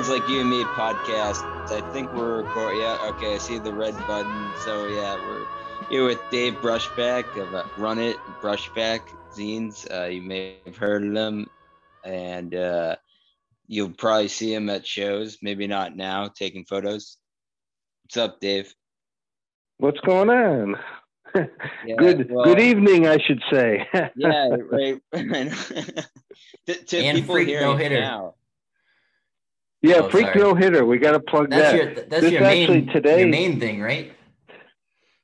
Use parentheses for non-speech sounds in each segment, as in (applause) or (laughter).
Zines Like You and Me podcast. I think we're recording. Yeah, okay. I see the red button. So, yeah, we're here with Dave Brushback of uh, Run It Brushback Zines. Uh, you may have heard of them. And uh, you'll probably see him at shows. Maybe not now, taking photos. What's up, Dave? What's going on? (laughs) Yeah, good well, good evening, I should say. (laughs) yeah, right. (laughs) to, to and people here no hitter. now. Yeah, oh, freak sorry. no hitter. We got to plug that's that. Your, that's this your main, today, your main thing, right?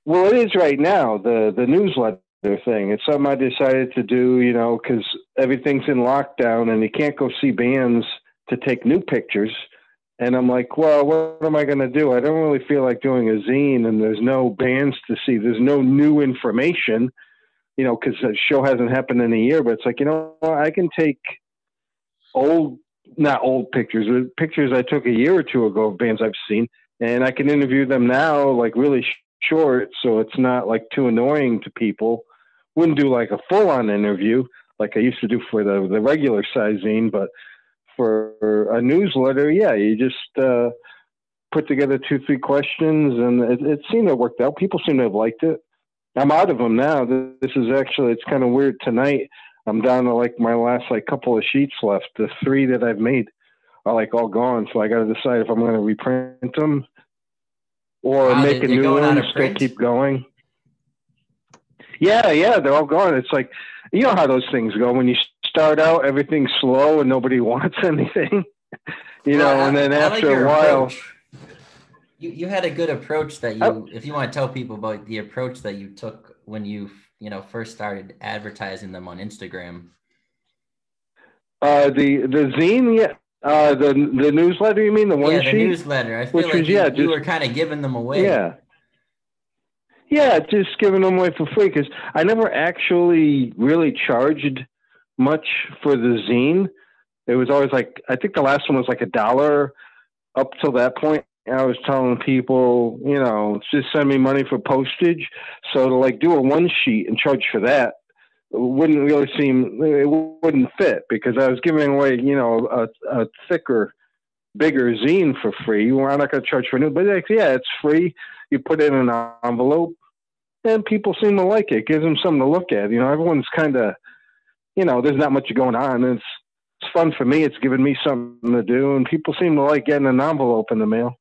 Well, it is right now. The the newsletter thing. It's something I decided to do. You know, because everything's in lockdown and you can't go see bands to take new pictures. And I'm like, well, what am I going to do? I don't really feel like doing a zine, and there's no bands to see. There's no new information, you know, because the show hasn't happened in a year. But it's like, you know, I can take old not old pictures, but pictures I took a year or two ago of bands I've seen, and I can interview them now, like really sh- short, so it's not like too annoying to people. Wouldn't do like a full on interview like I used to do for the the regular sizing, but for a newsletter, yeah, you just uh, put together two three questions, and it, it seemed to have worked out. People seem to have liked it. I'm out of them now. This is actually it's kind of weird tonight. I'm down to like my last like couple of sheets left. The three that I've made are like all gone, so I got to decide if I'm going to reprint them or wow, make a new one. Still keep going. Yeah, yeah, they're all gone. It's like you know how those things go when you start out, everything's slow and nobody (laughs) wants anything. you well, know, I, and then I after like a while. Approach. You, you had a good approach that you, oh. if you want to tell people about the approach that you took when you you know first started advertising them on Instagram? Uh, the the zine, yeah. Uh, the the newsletter, you mean the one yeah, the sheet? newsletter. I feel Which like was, you, yeah, just, you were kind of giving them away. Yeah. Yeah, just giving them away for free because I never actually really charged much for the zine. It was always like I think the last one was like a dollar up till that point, I was telling people, you know, just send me money for postage. So to like do a one sheet and charge for that wouldn't really seem it wouldn't fit because I was giving away, you know, a, a thicker, bigger zine for free. We're not going to charge for new, but like, yeah, it's free. You put it in an envelope, and people seem to like it. it gives them something to look at. You know, everyone's kind of, you know, there's not much going on. It's it's fun for me. It's given me something to do, and people seem to like getting an envelope in the mail.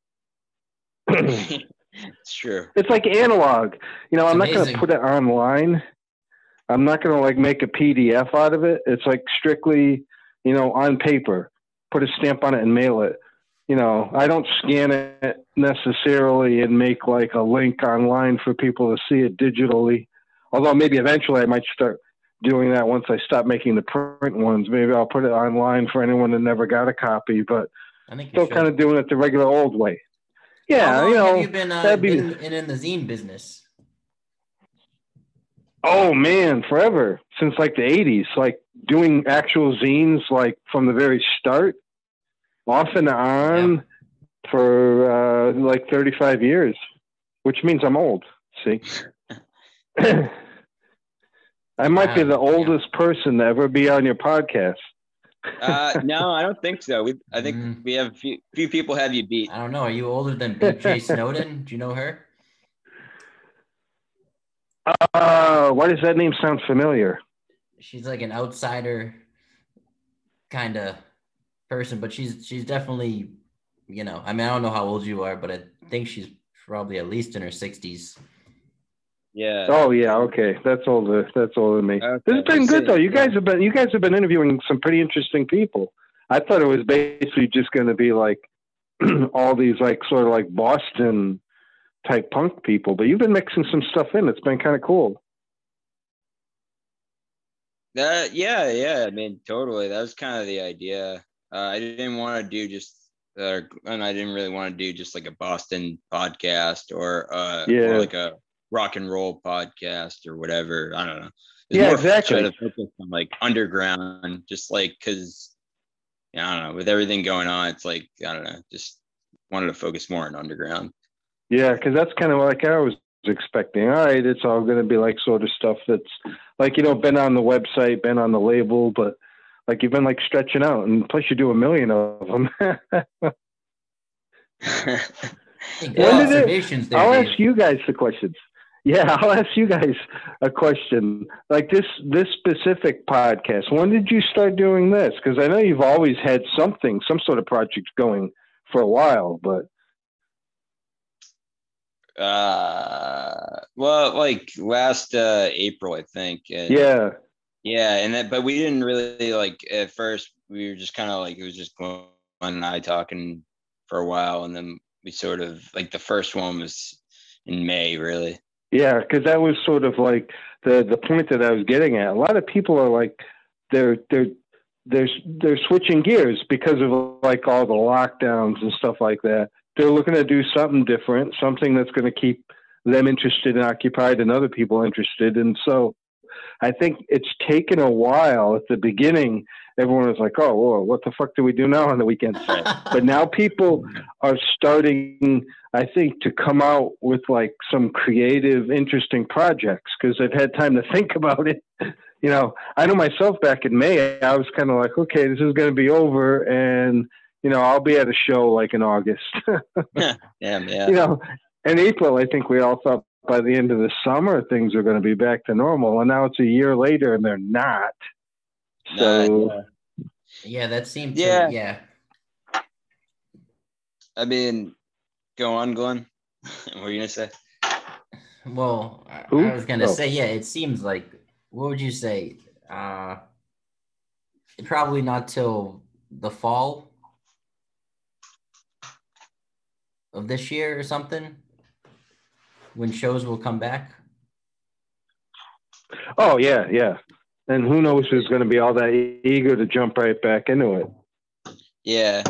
(clears throat) it's true. It's like analog. You know, it's I'm not going to put it online. I'm not going to like make a PDF out of it. It's like strictly, you know, on paper. Put a stamp on it and mail it. You know, I don't scan it necessarily and make like a link online for people to see it digitally. Although maybe eventually I might start doing that once I stop making the print ones. Maybe I'll put it online for anyone that never got a copy, but I think still kind of doing it the regular old way. Yeah, you know, have you been, uh, be... in, in, the zine business? Oh man, forever since like the '80s. Like doing actual zines, like from the very start, off and on, yeah. for uh, like 35 years, which means I'm old. See. (laughs) (laughs) I might be the oldest yeah. person to ever be on your podcast. Uh, no, I don't think so. We, I think mm. we have a few, few people have you beat. I don't know. Are you older than BJ (laughs) Snowden? Do you know her? Uh, why does that name sound familiar? She's like an outsider kind of person, but she's she's definitely, you know, I mean, I don't know how old you are, but I think she's probably at least in her sixties. Yeah. Oh yeah. Okay. That's older. That's all than me. Okay. This has been good though. You guys have been you guys have been interviewing some pretty interesting people. I thought it was basically just going to be like (clears throat) all these like sort of like Boston type punk people, but you've been mixing some stuff in. It's been kind of cool. Uh, yeah, yeah. I mean, totally. That was kind of the idea. Uh, I didn't want to do just, uh, and I didn't really want to do just like a Boston podcast or, uh, yeah. or like a rock and roll podcast or whatever. I don't know. It's yeah, exactly. To focus on like underground, just like because yeah, I don't know, with everything going on, it's like I don't know, just wanted to focus more on underground. Yeah, because that's kind of like I was expecting. All right, it's all going to be like sort of stuff that's like you know been on the website, been on the label, but like you've been like stretching out, and plus you do a million of them. (laughs) Good When did it- I'll ask you guys the questions. Yeah, (laughs) I'll ask you guys a question. Like this this specific podcast. When did you start doing this? Because I know you've always had something, some sort of project going for a while, but uh, well, like last uh, April, I think. and- yeah, Yeah, and then but we didn't really like at first. We were just kind of like it was just Glenn and I talking for a while, and then we sort of like the first one was in May, really. Yeah, because that was sort of like the the point that I was getting at. A lot of people are like they're they're they're they're switching gears because of like all the lockdowns and stuff like that. They're looking to do something different, something that's going to keep them interested and occupied and other people interested. And so I think it's taken a while at the beginning. Everyone was like, oh, whoa, what the fuck do we do now on the weekends? (laughs) But now people are starting, I think, to come out with like some creative, interesting projects because they've had time to think (laughs) about it. You know, I know myself back in May, I was kind of like, okay, this is going to be over, and you know, I'll be at a show like in August. (laughs) yeah, yeah. you know, in April, I think we all thought by the end of the summer things are going to be back to normal, and now it's a year later and they're not. So Nah, yeah, that seemed. Yeah. To, yeah. I mean, go on, Glenn. (laughs) what were you gonna say? Well, I, Who? I was gonna Oh. say, yeah, it seems like. What would you say? Uh, probably not till the fall of this year or something. When shows will come back. Oh yeah, yeah. And who knows who's going to be all that eager to jump right back into it? Yeah,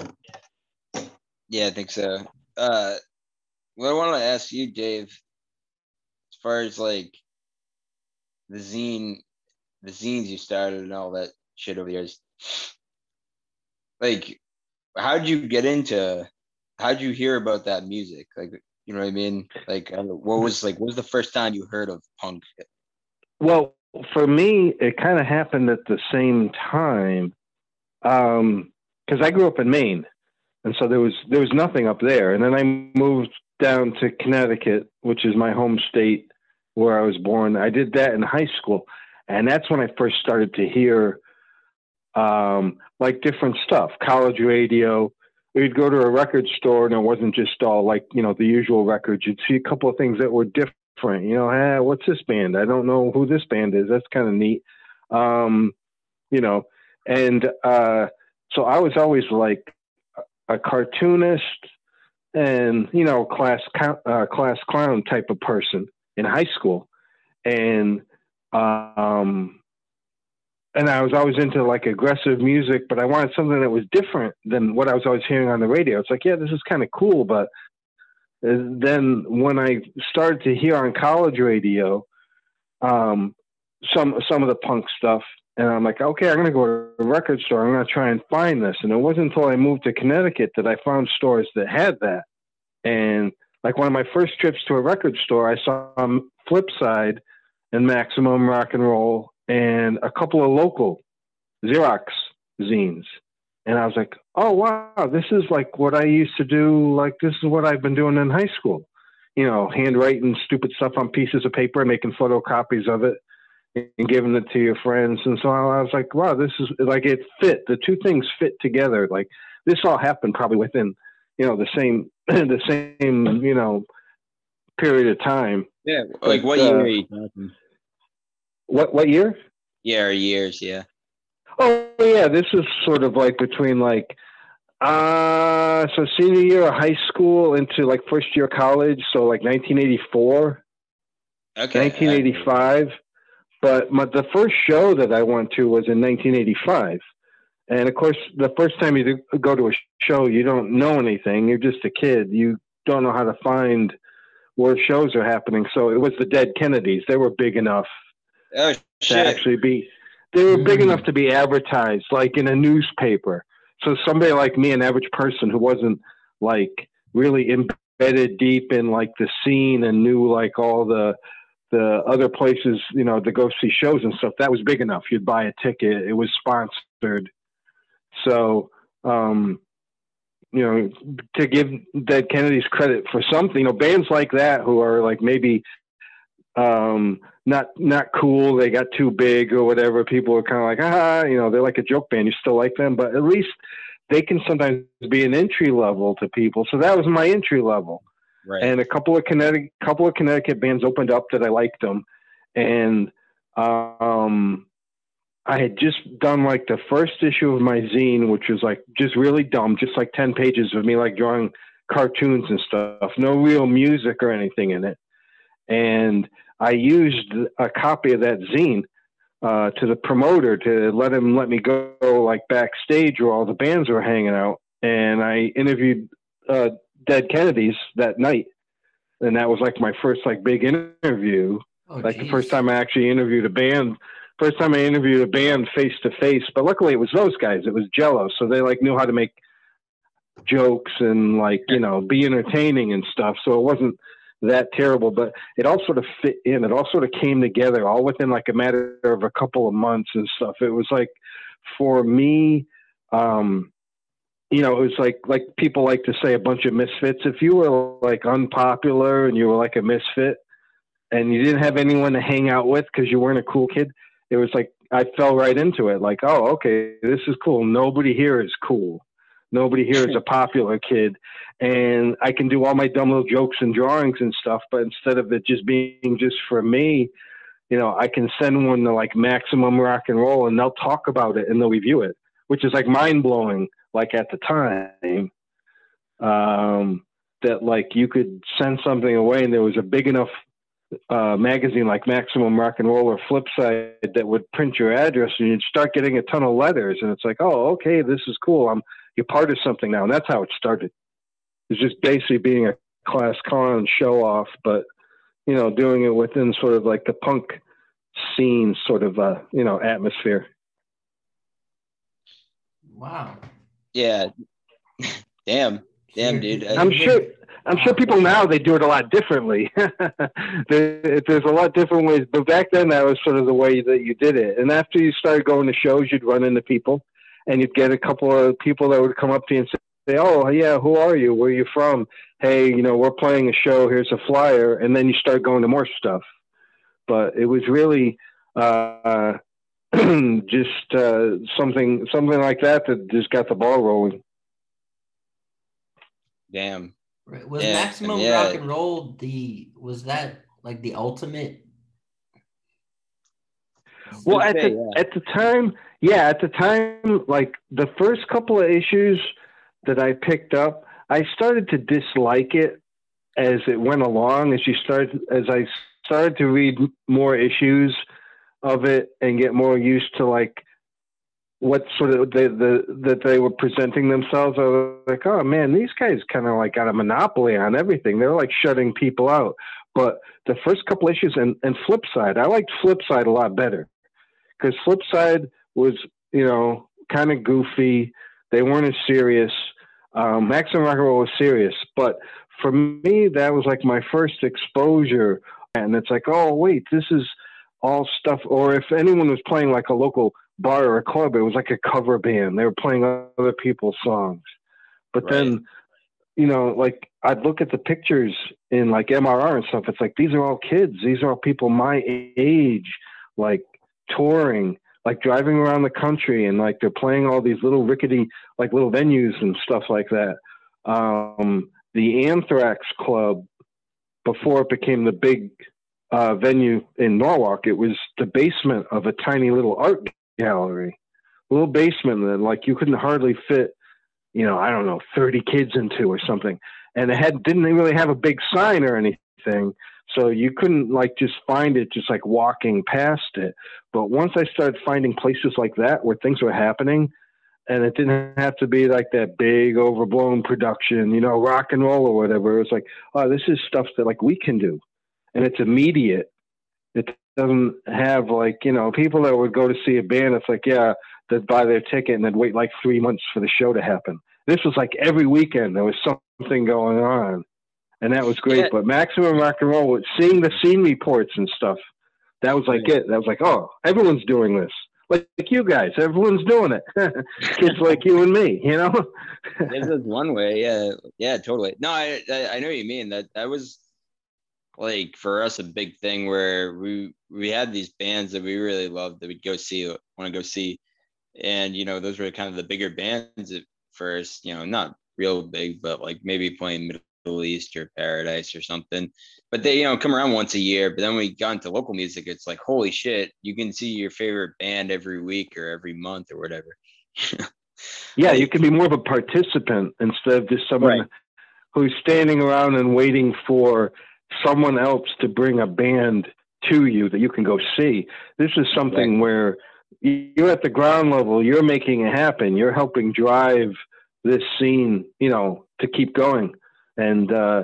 yeah, I think so. Uh, what I want to ask you, Dave, as far as like the zine, the zines you started and all that shit over the years, like, how'd you get into? How'd you hear about that music? Like, you know what I mean? Like, I know, what was like? What was the first time you heard of punk? Well, for me, it kind of happened at the same time, because I grew up in Maine, and so there was there was nothing up there, and then I moved down to Connecticut, which is my home state where I was born. I did that in high school, and that's when I first started to hear um, like different stuff, college radio. We'd go to a record store, and it wasn't just all like you know the usual records. You'd see a couple of things that were different. You know, hey, what's this band? I don't know who this band is. That's kind of neat. Um, you know, and uh, so I was always like a cartoonist and you know class uh, class clown type of person in high school, and um, and I was always into like aggressive music, but I wanted something that was different than what I was always hearing on the radio. It's like, yeah, this is kind of cool, but uh, then when I started to hear on college radio um, some some of the punk stuff, and I'm like, okay, I'm gonna go to a record store. I'm gonna try and find this. And it wasn't until I moved to Connecticut that I found stores that had that. And like one of my first trips to a record store, I saw um, Flipside and Maximum Rock and Roll and a couple of local Xerox zines. And I was like, oh, wow, this is like what I used to do. Like, this is what I've been doing in high school. You know, handwriting stupid stuff on pieces of paper, making photocopies of it and giving it to your friends. And so I was like, wow, this is like it fit. The two things fit together. Like, this all happened probably within, you know, the same, (clears throat) the same, you know, period of time. Yeah, like what uh, year are you talking? What, what year? Yeah, years? Yeah. Oh yeah, this is sort of like between like uh so senior year of high school into like first year college, so like 1984, Okay. 1985. But my, the first show that I went to was in 1985. And of course, the first time you go to a show, you don't know anything. You're just a kid. You don't know how to find where shows are happening. So it was the Dead Kennedys. They were big enough Oh to actually be they were big Mm. enough to be advertised like in a newspaper. So somebody like me an average person who wasn't like really embedded deep in like the scene and knew like all the the other places you know to go see shows and stuff that was big enough. You'd buy a ticket. It was sponsored. So um you know, to give Dead Kennedys credit for something, you know, bands like that who are like maybe um, not not cool, they got too big or whatever. People are kind of like, ah, you know, they're like a joke band. You still like them, but at least they can sometimes be an entry level to people. So that was my entry level. Right. And a couple of Connecticut, couple of Connecticut bands opened up that I liked them, and um, I had just done like the first issue of my zine, which was like just really dumb, just like 10 pages of me like drawing cartoons and stuff, no real music or anything in it. And I used a copy of that zine uh, to the promoter to let him let me go like backstage where all the bands were hanging out. And I interviewed uh, Dead Kennedys that night. And that was like my first like big interview. Oh, like geez. the first time I actually interviewed a band first time I interviewed a band face to face. But luckily, it was those guys. It was Jello, so they like knew how to make jokes and like you know be entertaining and stuff. So it wasn't that terrible, but it all sort of fit in. It all sort of came together, all within like a matter of a couple of months and stuff. It was like for me. um you know, it was like like people like to say a bunch of misfits. If you were like unpopular and you were like a misfit, and you didn't have anyone to hang out with because you weren't a cool kid, it was like I fell right into it. Like, oh, okay, this is cool. Nobody here is cool. Nobody here is a (laughs) popular kid, and I can do all my dumb little jokes and drawings and stuff. But instead of it just being just for me, you know, I can send one to like Maximum Rock and Roll, and they'll talk about it and they'll review it, which is like mind blowing. Like at the time, um, that like you could send something away, and there was a big enough uh, magazine like Maximum Rock and Roll or Flipside that would print your address, and you'd start getting a ton of letters, and it's like, oh, okay, this is cool. I'm you're part of something now, and that's how it started. It's just basically being a class con show off, but you know, doing it within sort of like the punk scene sort of uh, you know atmosphere. Wow. Yeah. (laughs) Damn. Damn, dude. I'm sure. I'm sure people now they do it a lot differently. (laughs) there's a lot different ways, but back then that was sort of the way that you did it. And after you started going to shows, you'd run into people, and you'd get a couple of people that would come up to you and say, "Oh, yeah, who are you? Where are you from? Hey, you know, we're playing a show. Here's a flyer." And then you start going to more stuff. But it was really uh, (clears throat) just uh, something something like that that just got the ball rolling. Damn. Right. Was yeah, maximum yeah. rock and roll the was that like the ultimate? Well, at the yeah. at the time, yeah, at the time, like the first couple of issues that I picked up, I started to dislike it as it went along. As you started, as I started to read more issues of it and get more used to like what sort of the, the that they were presenting themselves. I was like, oh man, these guys kind of like got a monopoly on everything. They're like shutting people out. But the first couple issues and, and Flipside, I liked Flipside a lot better because Flipside was you know kind of goofy. They weren't as serious. Um, Maximum Rock and Roll was serious, but for me, that was like my first exposure. And it's like, oh wait, this is all stuff. Or if anyone was playing like a local bar or a club, it was like a cover band. They were playing other people's songs. But right. then, you know, like I'd look at the pictures in like MRR and stuff. It's like these are all kids. These are all people my age, like touring, like driving around the country, and like they're playing all these little rickety, like little venues and stuff like that. Um, the Anthrax Club, before it became the big uh, venue in Norwalk, it was the basement of a tiny little art gallery, a little basement that like you couldn't hardly fit, you know, I don't know, 30 kids into or something. And it had didn't really have a big sign or anything. So you couldn't like just find it just like walking past it. But once I started finding places like that where things were happening, and it didn't have to be like that big overblown production, you know, rock and roll or whatever. It was like, oh, this is stuff that like we can do, and it's immediate. It doesn't have like you know people that would go to see a band. It's like yeah, they'd buy their ticket and they'd wait like three months for the show to happen. This was like every weekend there was something going on, and that was great. Yeah. But Maximum Rock and Roll, seeing the scene reports and stuff, that was like it. That was like oh, everyone's doing this. like, like you guys. Everyone's doing it. (laughs) Kids like you and me, you know. (laughs) this is one way. Yeah, yeah, totally. No, I, I I know what you mean. That that was like for us a big thing where we we had these bands that we really loved that we'd go see want to go see and you know those were kind of the bigger bands at first you know not real big but like maybe playing middle east or paradise or something but they you know come around once a year but then we got into local music it's like holy shit you can see your favorite band every week or every month or whatever (laughs) yeah you can be more of a participant instead of just someone right. who's standing around and waiting for someone else to bring a band to you that you can go see. This is something right. where you're at the ground level, you're making it happen, you're helping drive this scene, you know, to keep going. And uh,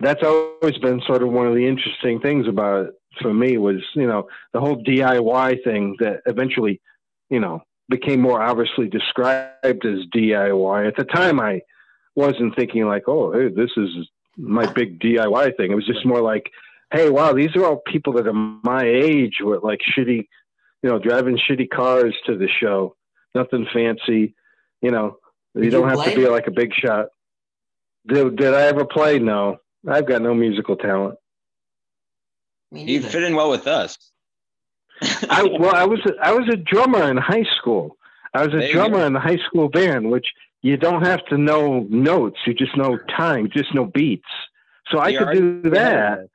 that's always been sort of one of the interesting things about it for me was, you know, the whole DIY thing that eventually, you know, became more obviously described as DIY. At the time, I wasn't thinking like, oh, hey, this is my big DIY thing. It was just more like, hey, wow, these are all people that are my age with like shitty, you know, driving shitty cars to the show. Nothing fancy, you know. You did don't have to be like a big shot. Did, did I ever play? No, I've got no musical talent. You fit in well with us. (laughs) I well, I was a, I was a drummer in high school. I was a there drummer in the high school band, which you don't have to know notes. You just know time, just know beats. So I could do that.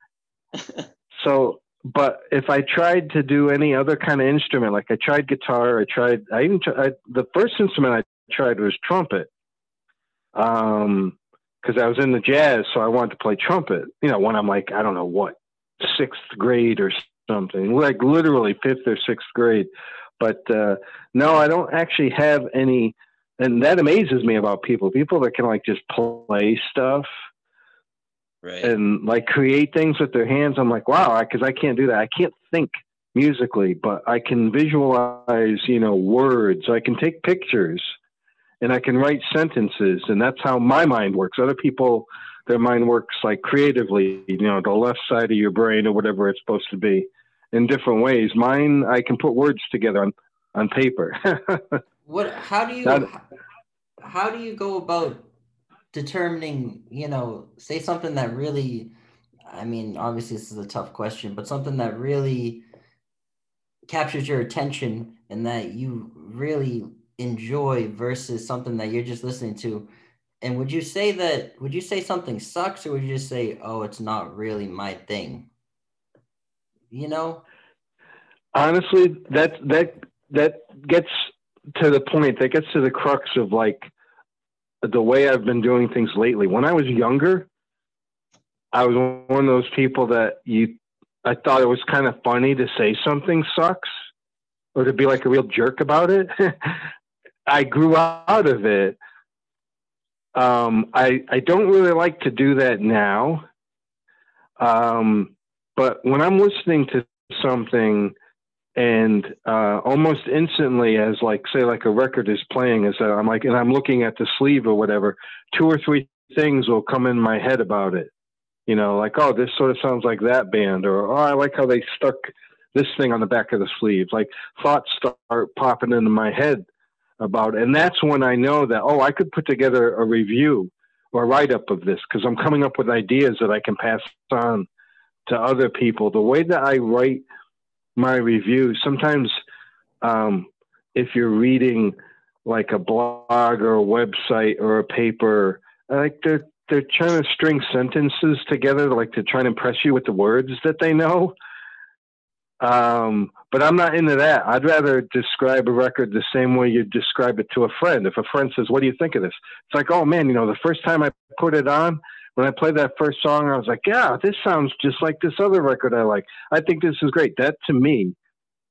(laughs) so, but if I tried to do any other kind of instrument, like I tried guitar, I tried, I even tried, I, the first instrument I tried was trumpet. Um, because I was in the jazz, so I wanted to play trumpet. You know, when I'm like, I don't know what, sixth grade or something, like literally fifth or sixth grade. But uh, no, I don't actually have any and that amazes me about people people that can like just play stuff right. and like create things with their hands i'm like wow because I, I can't do that i can't think musically but i can visualize you know words i can take pictures and i can write sentences and that's how my mind works. Other people their mind works like creatively you know the left side of your brain or whatever it's supposed to be in different ways. Mine i can put words together on on paper. (laughs) What how do you that, how do you go about determining you know say something that really i mean obviously this is a tough question but something that really captures your attention and that you really enjoy versus something that you're just listening to and would you say that would you say something sucks or would you just say oh it's not really my thing you know honestly that that that gets to the point that gets to the crux of like the way I've been doing things lately. When I was younger, I was one of those people that you I thought it was kind of funny to say something sucks or to be like a real jerk about it. (laughs) I grew out of it. Um, I I don't really like to do that now. Um, but when I'm listening to something and uh, almost instantly as like say like a record is playing as i'm like and i'm looking at the sleeve or whatever two or three things will come in my head about it you know like oh this sort of sounds like that band or oh i like how they stuck this thing on the back of the sleeve like thoughts start popping into my head about and that's when i know that oh i could put together a review or a write-up of this because i'm coming up with ideas that i can pass on to other people the way that i write my review. Sometimes, um, if you're reading like a blog or a website or a paper, like they're they're trying to string sentences together, like to try and impress you with the words that they know. Um, but I'm not into that. I'd rather describe a record the same way you describe it to a friend. If a friend says, "What do you think of this?" It's like, "Oh man, you know, the first time I put it on, when I played that first song, I was like, yeah, this sounds just like this other record I like. I think this is great. That to me,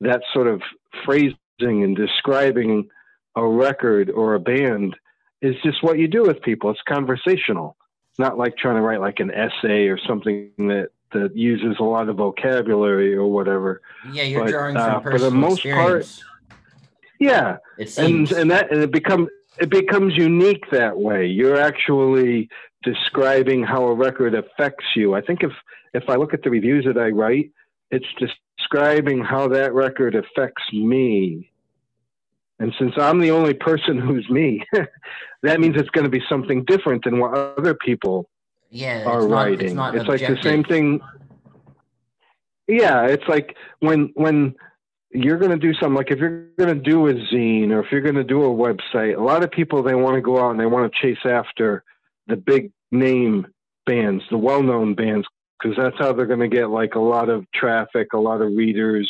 that sort of phrasing and describing a record or a band is just what you do with people. It's conversational. It's not like trying to write like an essay or something that that uses a lot of vocabulary or whatever. Yeah, you're but, drawing from uh, for the most experience. part. Yeah, and and that and it become it becomes unique that way. You're actually describing how a record affects you. I think if if I look at the reviews that I write, it's describing how that record affects me. And since I'm the only person who's me, (laughs) that means it's going to be something different than what other people yeah, are it's not, writing. It's, not it's like the same thing. Yeah, it's like when when you're going to do something like if you're going to do a zine or if you're going to do a website, a lot of people they want to go out and they want to chase after the big name bands, the well-known bands, because that's how they're going to get like a lot of traffic, a lot of readers,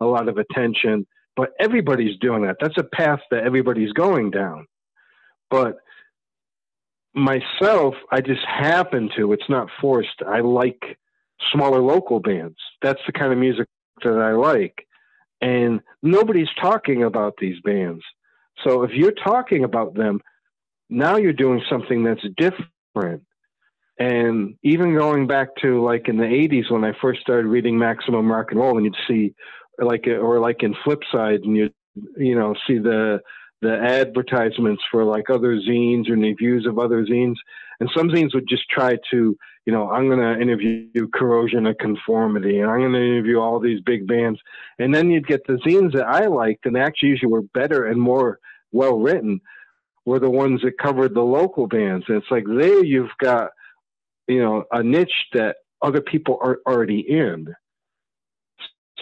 a lot of attention. But everybody's doing that. That's a path that everybody's going down. But myself, I just happen to. It's not forced. I like smaller local bands. That's the kind of music that I like. And nobody's talking about these bands. So if you're talking about them, now you're doing something that's different. And even going back to like in the 80s when I first started reading Maximum Rock and Roll, and you'd see like or like in Flipside, and you you know see the the advertisements for like other zines or reviews of other zines, and some zines would just try to you know I'm going to interview Corrosion of Conformity, and I'm going to interview all these big bands, and then you'd get the zines that I liked, and actually usually were better and more well written, were the ones that covered the local bands. And it's like there you've got you know a niche that other people are already in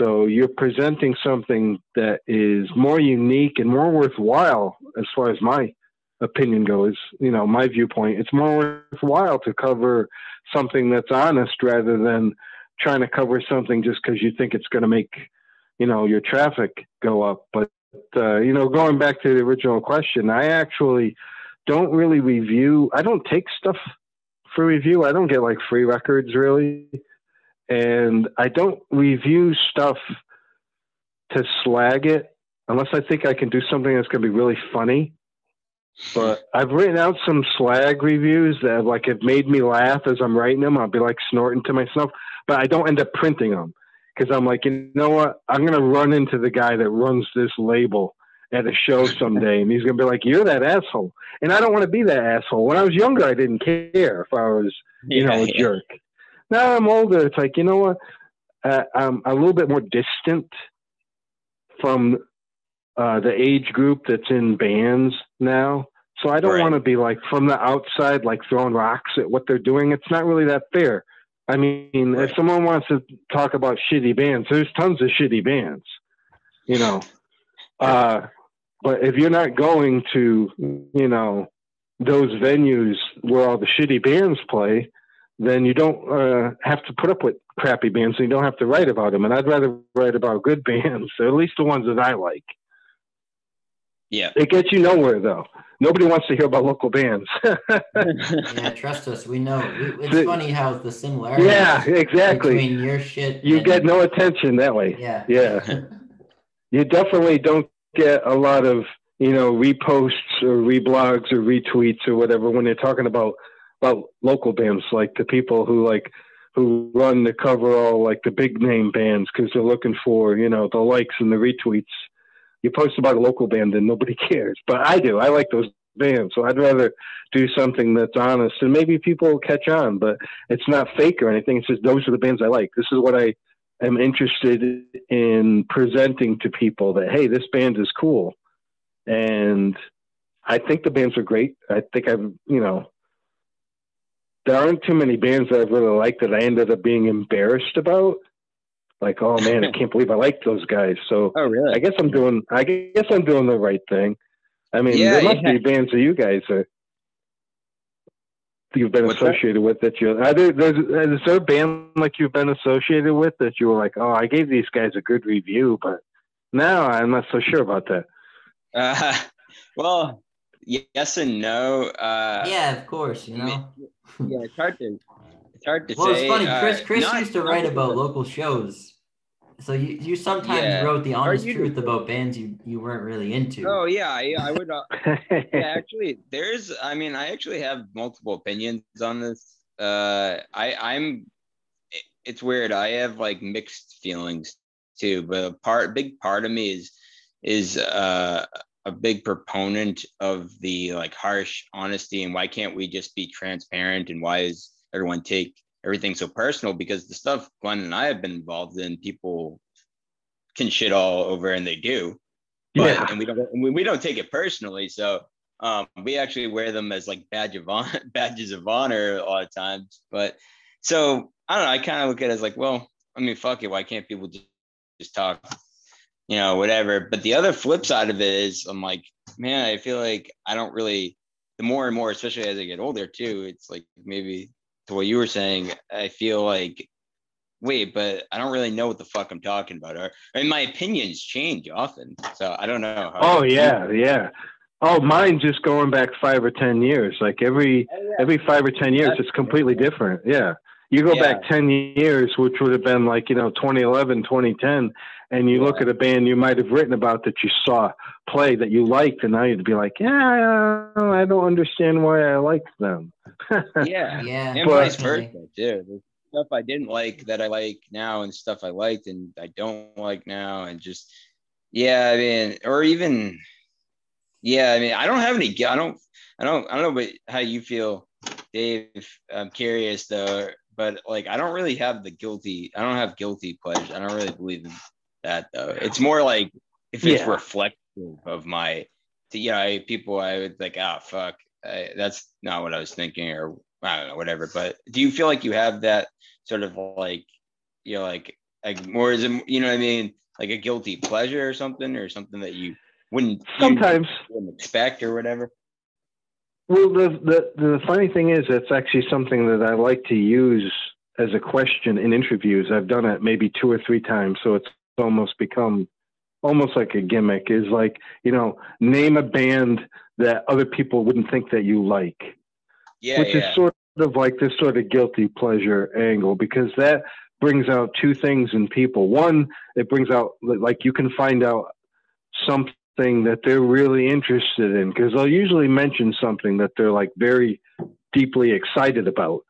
so you're presenting something that is more unique and more worthwhile as far as my opinion goes you know my viewpoint it's more worthwhile to cover something that's honest rather than trying to cover something just because you think it's going to make you know your traffic go up but uh, you know going back to the original question i actually don't really review i don't take stuff for review. I don't get like free records really. And I don't review stuff to slag it unless I think I can do something that's going to be really funny. But I've written out some slag reviews that have, like have made me laugh as I'm writing them. I'll be like snorting to myself, but I don't end up printing them because I'm like, you know what? I'm going to run into the guy that runs this label at a show someday, and he's gonna be like, "You're that asshole," and I don't want to be that asshole. When I was younger, I didn't care if I was, you Yeah, know, a yeah. jerk. Now I'm older. It's like, you know what? Uh, I'm a little bit more distant from uh, the age group that's in bands now. So I don't Right. want to be like from the outside, like throwing rocks at what they're doing. It's not really that fair. I mean, Right. if someone wants to talk about shitty bands, there's tons of shitty bands, you know. Uh, but if you're not going to, you know, those venues where all the shitty bands play, then you don't uh, have to put up with crappy bands and you don't have to write about them. And I'd rather write about good (laughs) bands, or at least the ones that I like. Yeah. It gets you nowhere, though. Nobody wants to hear about local bands. (laughs) Yeah, trust us, we know. It's The- funny how the similarities yeah, exactly. between your shit. You and- get no attention that way. Yeah. Yeah. (laughs) you definitely don't get a lot of you know reposts or reblogs or retweets or whatever when they're talking about about local bands like the people who like who run the cover all like the big name bands because they're looking for you know the likes and the retweets. You post about a local band and nobody (laughs) cares but i do. I like those bands so i'd rather do something that's honest and maybe people will catch on but it's not fake or anything it's just those are the bands i like. This is what i am interested in presenting to people that hey this band is cool and i think the bands are great. I think i've you know there aren't too many bands that i've really like that i ended up being embarrassed about like oh man i (laughs) can't believe i like those guys so Oh, really? i guess i'm doing i guess i'm doing the right thing i mean Yeah, there must yeah. be bands that you guys are you've been What's that? associated with that you are there's is there a band like you've been associated with that you were like oh i gave these guys a good review but now i'm not so sure about that Uh, (laughs) well, yes and no. Uh, yeah, of course, you know. Yeah, it's hard to it's hard to Well, say. it's funny. Chris uh, Chris not- used to write about local shows. So you, you sometimes Yeah. wrote the honest you truth about bands you, you weren't really into. Oh yeah, I, I would. Uh, (laughs) yeah, actually, there's. I mean, I actually have multiple opinions on this. Uh, I I'm. It's weird. I have like mixed feelings too, but a part, big part of me is is uh, a big proponent of the like harsh honesty and why can't we just be transparent and why is everyone take everything so personal because the stuff Glenn and I have been involved in, people can shit all over and they do. But, yeah. and we don't we don't take it personally. So um, we actually wear them as like badge of honor, (laughs) badges of honor a lot of times. But so I don't know. I kind of look at it as like, well, I mean, fuck it. Why can't people just, just talk, you know, whatever? But the other flip side of it is, I'm like, man, I feel like I don't really. The more and more, especially as I get older too, it's like maybe to what you were saying. I feel like wait, but I don't really know what the fuck I'm talking about. Or, I mean, my opinions change often, so I don't know. oh yeah, yeah. Oh, mine just going back five or ten years. Like every oh, yeah. every five or ten years, That's it's completely different. Yeah. You go yeah. back 10 years, which would have been like, you know, 2011, 2010, and you yeah. look at a band you might have written about that you saw play that you liked, and now you'd be like, yeah, I don't understand why I liked them. (laughs) yeah. Yeah. And but, vice versa, too. There's stuff I didn't like that I like now, and stuff I liked and I don't like now, and just, yeah, I mean, or even, yeah, I mean, I don't have any. I don't. I don't. I don't know but how you feel, Dave. I'm curious though, but like, I don't really have the guilty. I don't have guilty pleasure. I don't really believe in that though. It's more like if it's yeah. reflective of my, you know, people. I would like, oh fuck, I, that's not what I was thinking, or I don't know, whatever. But do you feel like you have that sort of like, you know, like, like more is it, you know what I mean? Like a guilty pleasure or something, or something that you wouldn't sometimes wouldn't expect or whatever. Well, the, the the funny thing is, it's actually something that I like to use as a question in interviews. I've done it maybe two or three times, so it's almost become almost like a gimmick. Is like you know, name a band that other people wouldn't think that you like. Yeah, which yeah. is sort of like this sort of guilty pleasure angle because that brings out two things in people. One, it brings out like you can find out something that they're really interested in because they'll usually mention something that they're like very deeply excited about.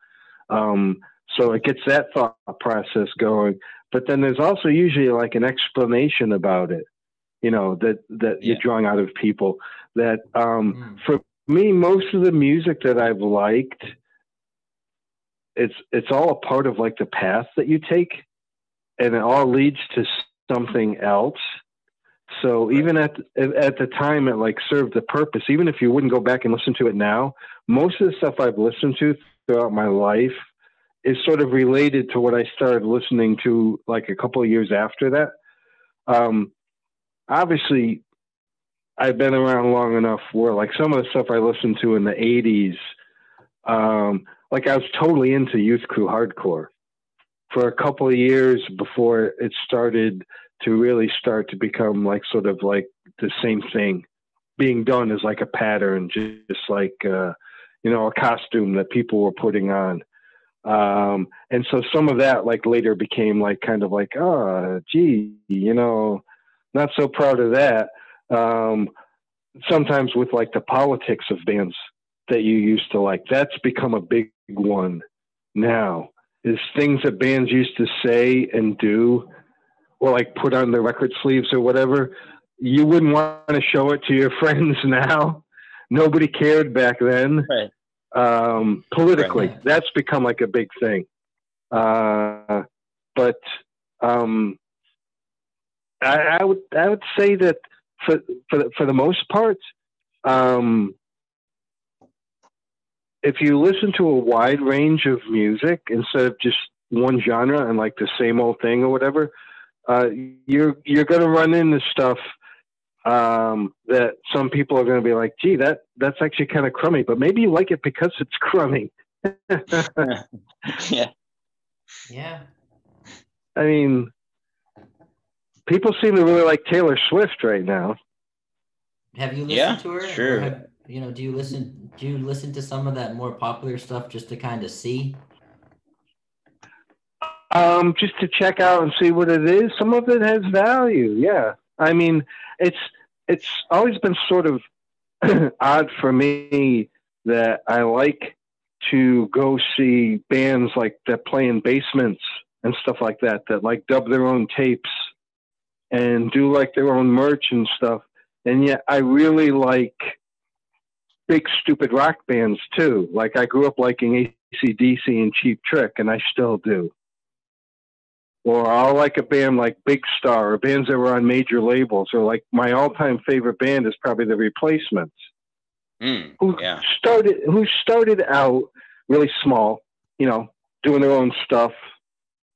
Um, so it gets that thought process going. But then there's also usually like an explanation about it, you know, that that yeah. you're drawing out of people. That um, mm. for me, most of the music that I've liked, it's it's all a part of like the path that you take, and it all leads to something else. So even at at the time, it like served the purpose. Even if you wouldn't go back and listen to it now, most of the stuff I've listened to throughout my life is sort of related to what I started listening to like a couple of years after that. Um, obviously, I've been around long enough where like some of the stuff I listened to in the '80s, um, like I was totally into Youth Crew hardcore for a couple of years before it started to really start to become like sort of like the same thing being done as like a pattern, just like uh, you know a costume that people were putting on. Um, and so some of that like later became like kind of like oh gee you know not so proud of that. Um, sometimes with like the politics of bands that you used to like, that's become a big one now. Is things that bands used to say and do or like put on their record sleeves or whatever, you wouldn't want to show it to your (laughs) friends now. Nobody cared back then. Right. Um, politically, right. that's become like a big thing. Uh, but um, I, I, would I would say that for for the, for the most part, um, if you listen to a wide range of music instead of just one genre and like the same old thing or whatever, uh, you're you're going to run into stuff um, that some people are going to be like, "Gee, that that's actually kind of crummy," but maybe you like it because it's crummy. (laughs) yeah. Yeah. I mean, people seem to really like Taylor Swift right now. Have you listened yeah, to her? Sure. Have, you know, do you listen? Do you listen to some of that more popular stuff just to kind of see? um, just to check out and see what it is. Some of it has value. Yeah, I mean, it's it's always been sort of (clears throat) odd for me that I like to go see bands like that play in basements and stuff like that that like dub their own tapes and do like their own merch and stuff. And yet I really like big stupid rock bands too. Like I grew up liking ACDC and Cheap Trick, and I still do. Or I'll like a band like Big Star, or bands that were on major labels, or like my all-time favorite band is probably The Replacements, Mm, who yeah. started who started out really small, you know, doing their own stuff,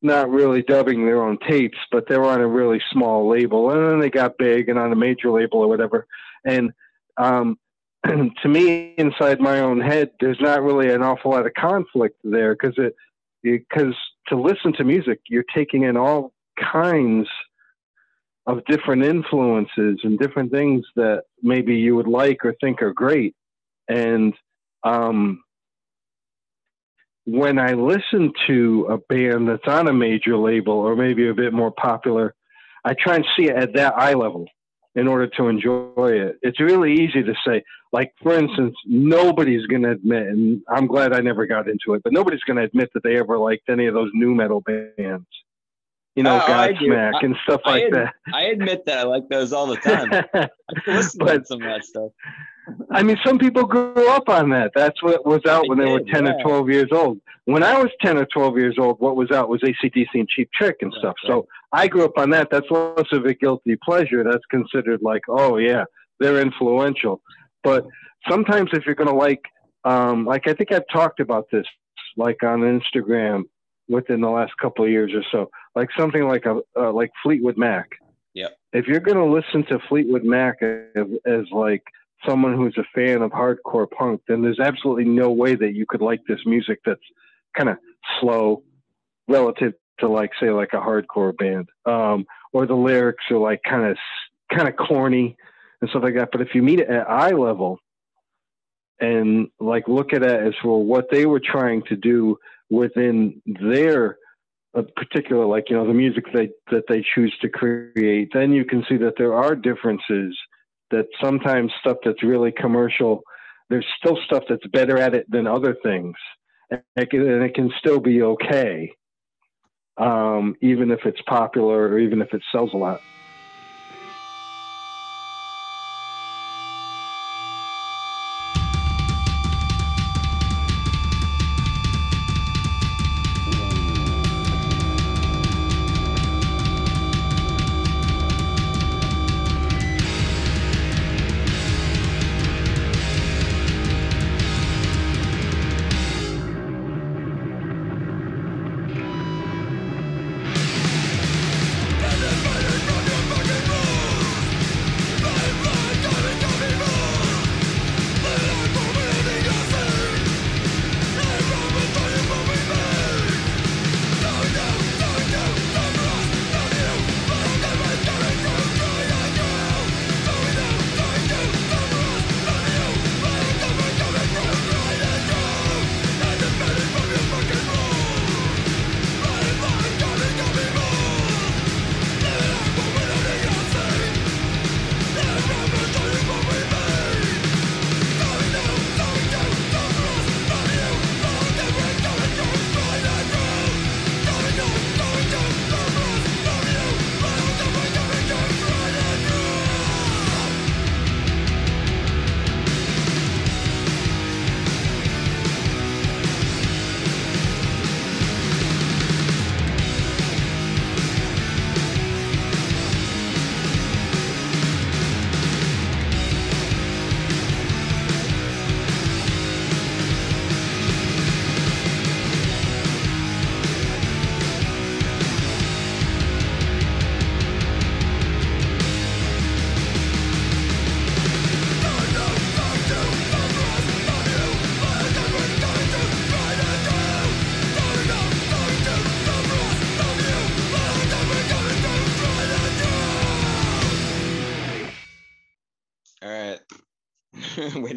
not really dubbing their own tapes, but they were on a really small label, and then they got big and on a major label or whatever. And um, (clears throat) to me, inside my own head, there's not really an awful lot of conflict there because it because to listen to music, you're taking in all kinds of different influences and different things that maybe you would like or think are great. And um, when I listen to a band that's on a major label or maybe a bit more popular, I try and see it at that eye level in order to enjoy it. It's really easy to say, like, for instance, nobody's going to admit, and I'm glad I never got into it, but nobody's going to admit that they ever liked any of those nu metal bands. You know, Oh, I. Godsmack and stuff I like ad- that. I admit that I like those all the time. I listen to (laughs) some of that stuff. I mean, some people grew up on that. That's what was out They when they were 10 yeah. or 12 years old. When I was 10 or 12 years old, what was out was ACDC and Cheap Trick and Right, stuff. right. So I grew up on that. That's less of a guilty pleasure. That's considered like, oh, yeah, they're influential. But sometimes if you're going to like, um, like I think I've talked about this, like on Instagram within the last couple of years or so, like something like a uh, like Fleetwood Mac. Yeah. If you're going to listen to Fleetwood Mac as, as like someone who's a fan of hardcore punk, then there's absolutely no way that you could like this music that's kind of slow relative to like say like a hardcore band, um, or the lyrics are like kind of kind of corny and stuff like that. But if you meet it at eye level and like look at it as for what they were trying to do within their uh, particular like you know the music they that they choose to create then you can see that there are differences that sometimes stuff that's really commercial there's still stuff that's better at it than other things. And it can, and it can still be okay um, even if it's popular or even if it sells a lot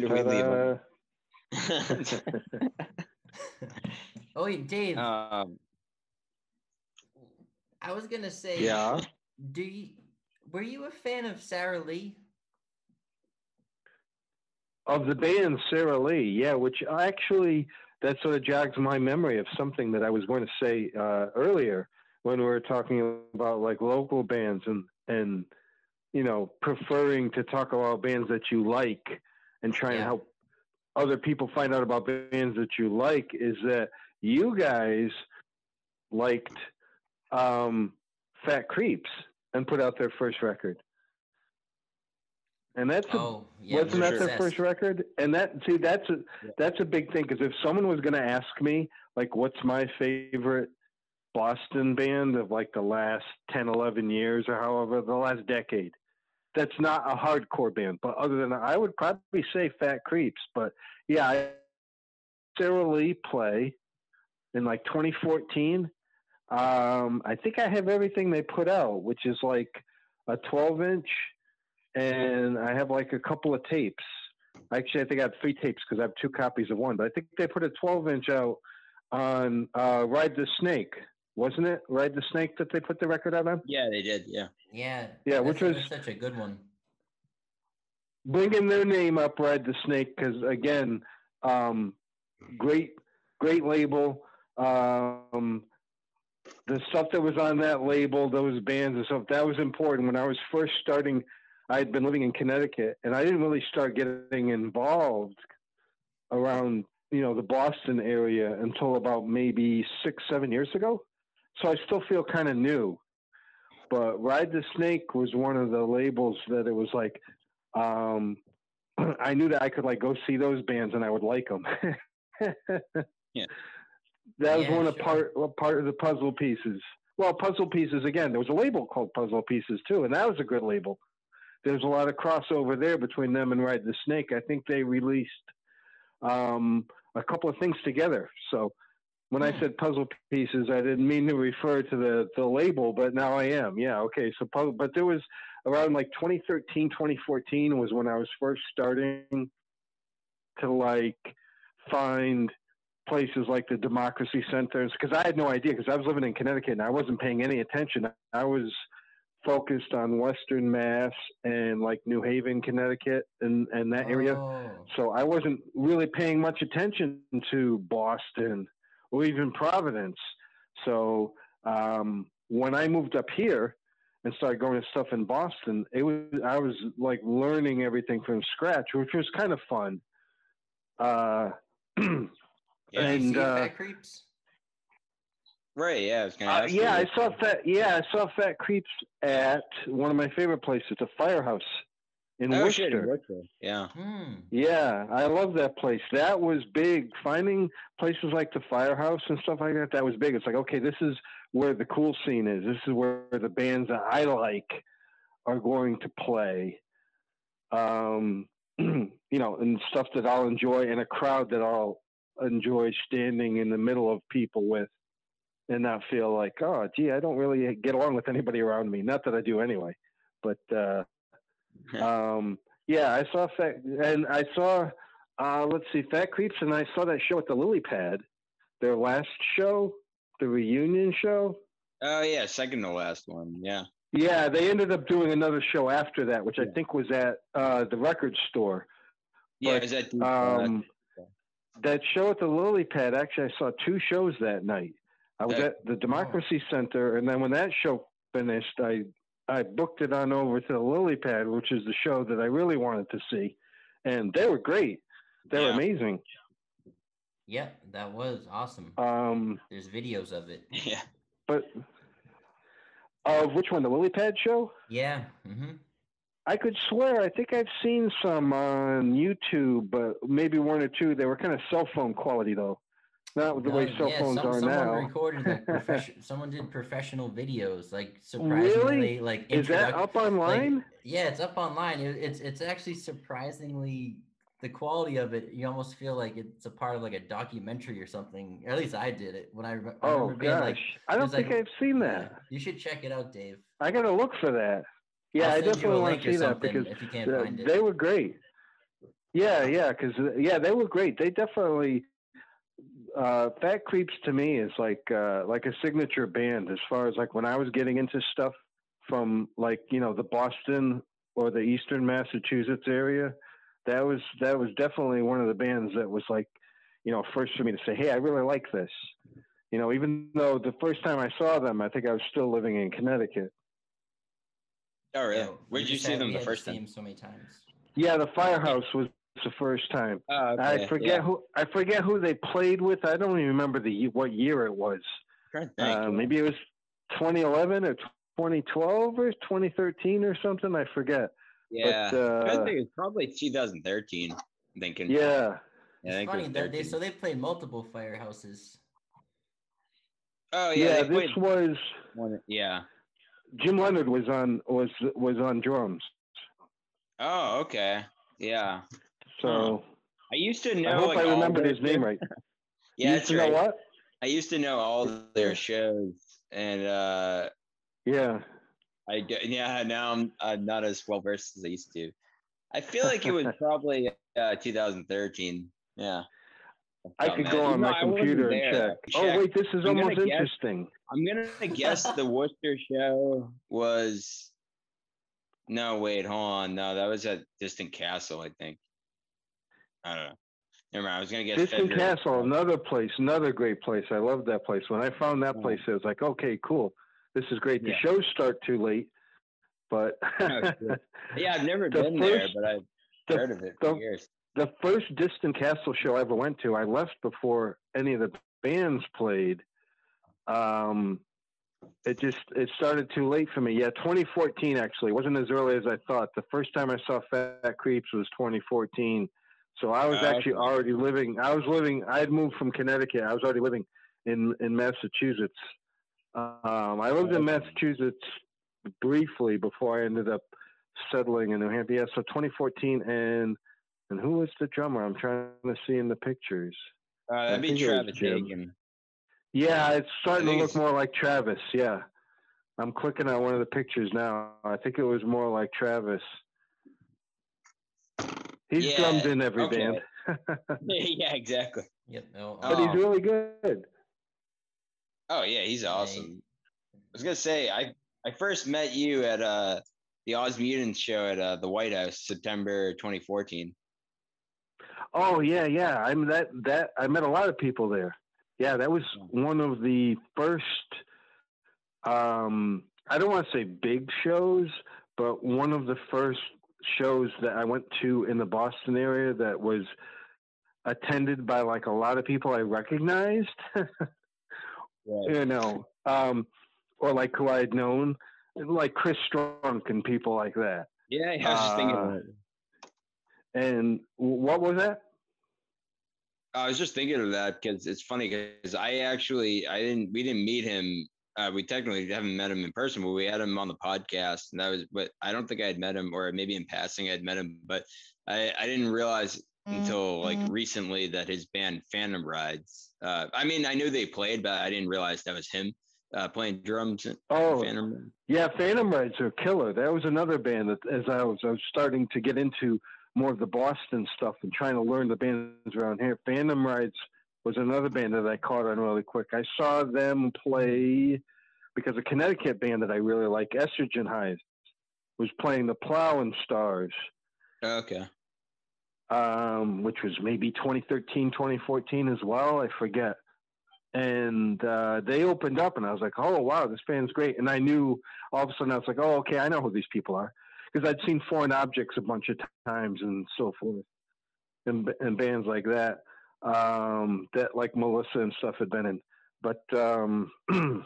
Where do we leave oh wait, Dave. um, I was gonna say, yeah? do you were you a fan of Sarah Lee? of the band Sarah Lee, yeah, which actually that sort of jogs my memory of something that I was going to say uh, earlier when we were talking about like local bands and and you know preferring to talk about bands that you like and try and Yeah. help other people find out about bands that you like is that you guys liked um, Fat Creeps and put out their first record. And that's a, Oh, yeah. wasn't that their first record? And that see that's a that's a big thing because if someone was going to ask me like what's my favorite Boston band of like the last 10 11 years or however the last decade that's not a hardcore band but other than that I would probably say Fat Creeps but yeah I Lee play in like 2014 um I think I have everything they put out which is like a 12 inch and I have like a couple of tapes. Actually, I think I have three tapes because I have two copies of one. But I think they put a 12 inch out on uh, Ride the Snake, wasn't it? Ride the Snake that they put the record out on. Yeah, they did. Yeah. Yeah. Yeah, which was- such a good one. Bringing their name up, Ride the Snake, because again, um, great, great label. Um, the stuff that was on that label, those bands and stuff, that was important. When I was first starting, I had been living in Connecticut, and I didn't really start getting involved around, you know, the Boston area until about maybe six, seven years ago. So I still feel kind of new. But Ride the Snake was one of the labels that it was like, um, (clears throat) I knew that I could like go see those bands and I would like them. (laughs) Yeah. That was Yeah, one of sure. part well, part of the puzzle pieces. Well, puzzle pieces again. There was a label called Puzzle Pieces too, and that was a good label. There's a lot of crossover there between them and Ride the Snake. I think they released um, a couple of things together. So when I said puzzle pieces, I didn't mean to refer to the, the label, but now I am. Yeah, okay. So puzzle, but there was around like 2013, 2014 was when I was first starting to like find places like the democracy centers because I had no idea because I was living in Connecticut and I wasn't paying any attention. I was focused on Western Mass and like New Haven, Connecticut, and and that area. Oh. So I wasn't really paying much attention to Boston or even Providence. So um, when I moved up here and started going to stuff in Boston, it was I was like learning everything from scratch, which was kind of fun. Uh, (clears throat) Yeah. Did you And, see uh, Fat Creeps? Right. Yeah. I was gonna uh, yeah, you. I saw Fat. Yeah, I saw Fat Creeps at one of my favorite places, the Firehouse in Oh, shit, Worcester. Worcester. Yeah. Hmm. Yeah, I love that place. That was big. Finding places like the Firehouse and stuff like that, that was big. It's like, okay, this is where the cool scene is. This is where the bands that I like are going to play. Um, (clears throat) you know, and stuff that I'll enjoy, and a crowd that I'll enjoy standing in the middle of people with, and not feel like, oh, gee, I don't really get along with anybody around me. Not that I do anyway, but. uh (laughs) um, yeah, I saw Fat, and I saw, uh, let's see, Fat Creeps, and I saw that show at the Lily Pad, their last show, the reunion show. Oh yeah, second to last one. Yeah. Yeah, they ended up doing another show after that, which I think was at uh, the record store. Yeah. But, is that Um, that show at the Lily Pad, actually, I saw two shows that night. I was Yeah. at the Democracy Center, and then when that show finished, I I booked it on over to the Lily Pad, which is the show that I really wanted to see, and they were great. They were Yeah. amazing. Yep, that was awesome. Um, There's videos of it. (laughs) yeah. but of which one? The Lily Pad show? Yeah. hmm I could swear I think I've seen some on YouTube, but maybe one or two. They were kind of cell phone quality though, not the way No, cell yeah, phones some- are someone now. recorded like (laughs) profession. someone did professional videos, like surprisingly, like Is that up online? Like, yeah, it's up online. It, it's it's actually surprisingly the quality of it. You almost feel like it's a part of like a documentary or something. Or at least I did it when I, I oh gosh, like, I don't was like- think I've seen that. yeah, you should check it out, Dave. I gotta look for that. Yeah, I send you a definitely want to see that because if you can't uh, find it. they were great. Yeah, yeah, because yeah, they were great. They definitely uh, Fat Creeps to me is like uh, like a signature band as far as like when I was getting into stuff from like you know the Boston or the Eastern Massachusetts area. That was that was definitely one of the bands that was like you know first for me to say, hey, I really like this. You know, even though the first time I saw them, I think I was still living in Connecticut. Oh really? Yeah, Where'd we you see them the first time? him so many times. Yeah, the Firehouse was the first time. Oh, okay. I forget yeah. who I forget who they played with. I don't even remember the what year it was. Trying to think. Uh, maybe it was 2011 or 2012 or 2013 or something. I forget. yeah. But, I uh, think it's probably 2013. I'm thinking. yeah, Yeah, It's think funny was that they so they played multiple firehouses. Oh yeah. yeah, this was one. Yeah. Jim Leonard was on was was on drums. Oh, okay. Yeah. So I used to know. I hope like, I remembered his name right. (laughs) Yeah, you right. know what? I used to know all their shows, and uh, Yeah. I yeah now I'm, I'm not as well versed as I used to. I feel like it was (laughs) probably uh, 2013. Yeah. I could go on No, my computer and there. check. Oh wait, this is I'm almost guess- interesting. I'm gonna (laughs) guess the Worcester show was. No, wait, hold on. No, that was at Distant Castle, I think. I don't know. Never mind. I was gonna guess. Distant. Castle, another place, another great place. I love that place. When I found that place, I was like, okay, cool. This is great. The Yeah. shows start too late, but. (laughs) Yeah, I've never The been there, but I've the- heard of it for the- years. the first Distant Castle show I ever went to, I left before any of the bands played. Um, it just it started too late for me. Yeah, 2014 actually it wasn't as early as I thought. The first time I saw Fat Creeps was 2014. So I was Oh, actually already living. I was living. I had moved from Connecticut. I was already living in in Massachusetts. Um, I lived in Massachusetts briefly before I ended up settling in New Hampshire. Yeah, so 2014 and and who was the drummer? I'm trying to see in the pictures. Uh, that'd be think it was Travis. Hagen. Yeah, it's starting to look more like Travis. Yeah. I'm clicking on one of the pictures now. I think it was more like Travis. He's Yeah, drummed in every okay. band, (laughs) (laughs) yeah, exactly. Yep. Oh, but Oh. he's really good. Oh yeah, he's awesome. I was gonna say I I first met you at uh the Ausmuteants show at uh, the White House, September 2014. Oh yeah, yeah. I'm that that I met a lot of people there. Yeah, that was one of the first um I don't want to say big shows, but one of the first shows that I went to in the Boston area that was attended by like a lot of people I recognized, (laughs) Right. you know, um or like who I had known, like Chris Strunk and people like that. Yeah, yeah, I was just thinking. Uh. And what was that? I was just thinking of that because it's funny because I actually I didn't we didn't meet him. Uh, we technically haven't met him in person, but we had him on the podcast, and that was. But I don't think I had met him, or maybe in passing I'd met him, but I I didn't realize until like recently that his band Phantom Rides. Uh, I mean, I knew they played, but I didn't realize that was him uh, playing drums. Oh, Phantom. Yeah, Phantom Rides are killer. That was another band that, as I was, I was starting to get into more of the Boston stuff and trying to learn the bands around here. Phantom Rides was another band that I caught on really quick. I saw them play because a Connecticut band that I really like, Estrogen Highs, was playing the Plowing Stars, Okay. um, which was maybe 2013, 2014 as well. I forget. And uh, they opened up, and I was like, "Oh wow, this band's great!" And I knew all of a sudden I was like, "Oh, okay, I know who these people are," because I'd seen Foreign Objects a bunch of times and so forth, and, and bands like that, um, that like Melissa and stuff had been in. But um, (clears throat)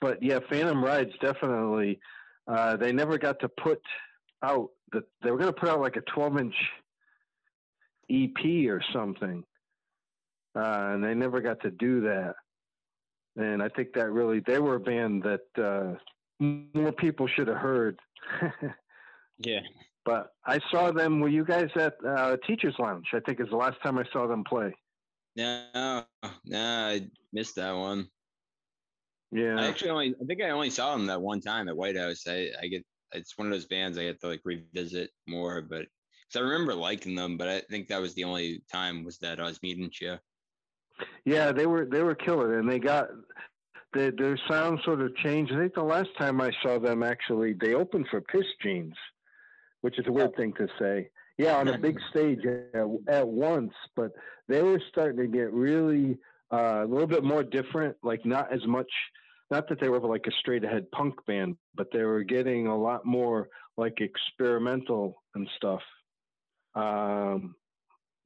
but yeah, Phantom Rides definitely. Uh, they never got to put out that they were going to put out like a 12 inch EP or something, uh, and they never got to do that. And I think that really they were a band that uh, more people should have heard. (laughs) Yeah. But I saw them. Were you guys at uh, Teachers Lounge? I think is the last time I saw them play. No, no, I missed that one. Yeah. I actually only I think I only saw them that one time at White House. I, I get it's one of those bands I get to like revisit more, but because I remember liking them, but I think that was the only time was that I was meeting show. Yeah, they were they were killer, and they got their their sound sort of changed. I think the last time I saw them, actually, they opened for Pissed Jeans, which is a weird thing to say. Yeah, on a big (laughs) stage at, at once, but they were starting to get really uh, a little bit more different. Like not as much, not that they were like a straight ahead punk band, but they were getting a lot more like experimental and stuff. Um,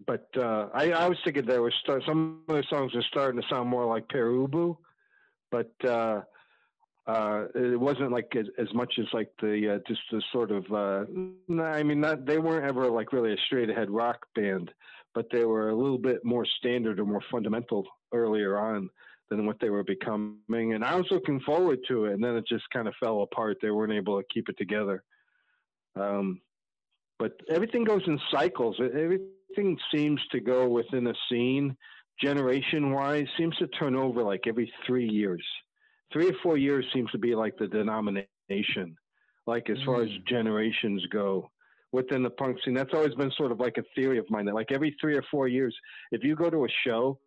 but uh, I, I was thinking there was start, some of the songs are starting to sound more like Pere Ubu, but uh, uh, it wasn't like as, as, much as like the uh, just the sort of. Uh, I mean, not they weren't ever like really a straight ahead rock band, but they were a little bit more standard or more fundamental earlier on than what they were becoming. And I was looking forward to it, and then it just kind of fell apart. They weren't able to keep it together. Um, but everything goes in cycles. Everything seems to go within a scene, generation wise, seems to turn over like every three years. Three or four years seems to be like the denomination, like as mm. far as mm. generations go within the punk scene. That's always been sort of like a theory of mine that like every three or four years, if you go to a show,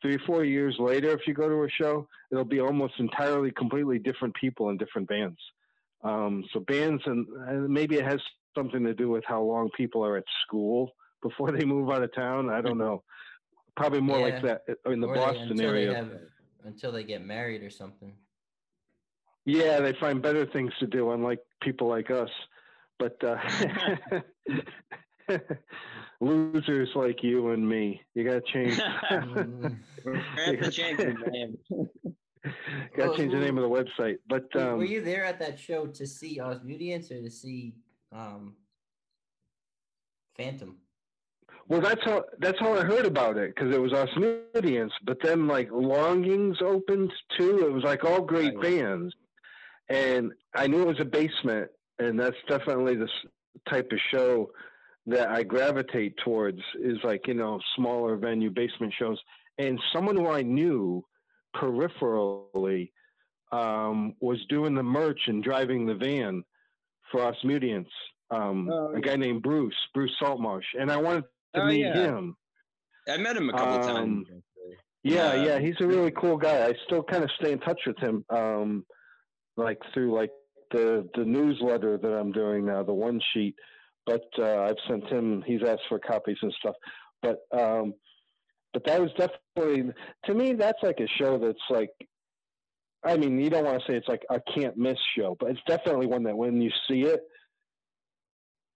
three or four years later, if you go to a show, it'll be almost entirely completely different people in different bands. Um, so bands and, and maybe it has something to do with how long people are at school before they move out of town. I don't know. Probably more yeah. like that in the or Boston they, area. They have, until they get married or something. Yeah, they find better things to do, unlike people like us. But uh, (laughs) losers like you and me, you got to change. (laughs) (laughs) have to change the name. got to change the name of the website. But um, were you there at that show to see Ausmuteants or to see um, Phantom? Well, that's how that's how I heard about it because it was Ausmuteants. But then like Longings opened too. It was like all great right. bands, and I knew it was a basement, and that's definitely the type of show that I gravitate towards. Is like you know smaller venue basement shows, and someone who I knew peripherally um, was doing the merch and driving the van for Ausmuteants. Um, oh, yeah. A guy named Bruce, Bruce Saltmarsh, and I wanted to oh, meet yeah. him. I met him a couple um, times. Yeah, yeah, he's a really cool guy. I still kind of stay in touch with him, um, like through like the the newsletter that I'm doing now, the one sheet. But uh, I've sent him. He's asked for copies and stuff. But um, but that was definitely to me. That's like a show that's like. I mean, you don't want to say it's like a can't miss show, but it's definitely one that when you see it,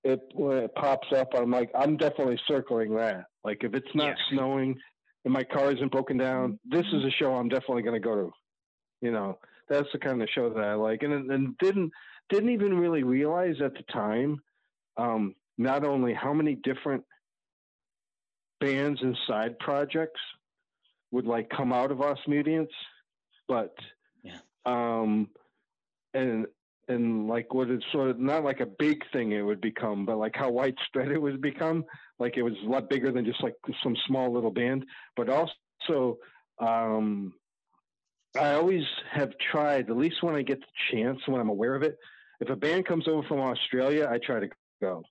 it when it pops up, I'm like, I'm definitely circling that. Like if it's not yeah. snowing and my car isn't broken down, this is a show I'm definitely going to go to. You know, that's the kind of show that I like, and and didn't didn't even really realize at the time, um, not only how many different bands and side projects would like come out of Ausmuteants, but yeah. um, and and like what it's sort of not like a big thing it would become, but like how widespread it would become. Like it was a lot bigger than just like some small little band, but also um, I always have tried, at least when I get the chance, when I'm aware of it. If a band comes over from Australia, I try to go.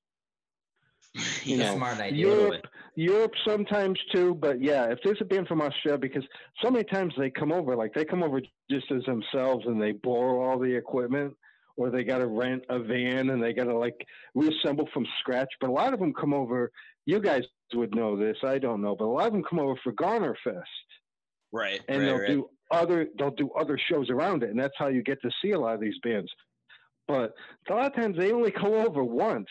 (laughs) You know, smart idea. Europe, Europe sometimes too, but yeah, if there's a band from Australia, because so many times they come over, like they come over just as themselves and they borrow all the equipment or they got to rent a van and they got to like reassemble from scratch. But a lot of them come over. You guys would know this. I don't know, but a lot of them come over for Gonerfest. Right. And right, they'll right. do other they'll do other shows around it, and that's how you get to see a lot of these bands. But a lot of times they only come over once,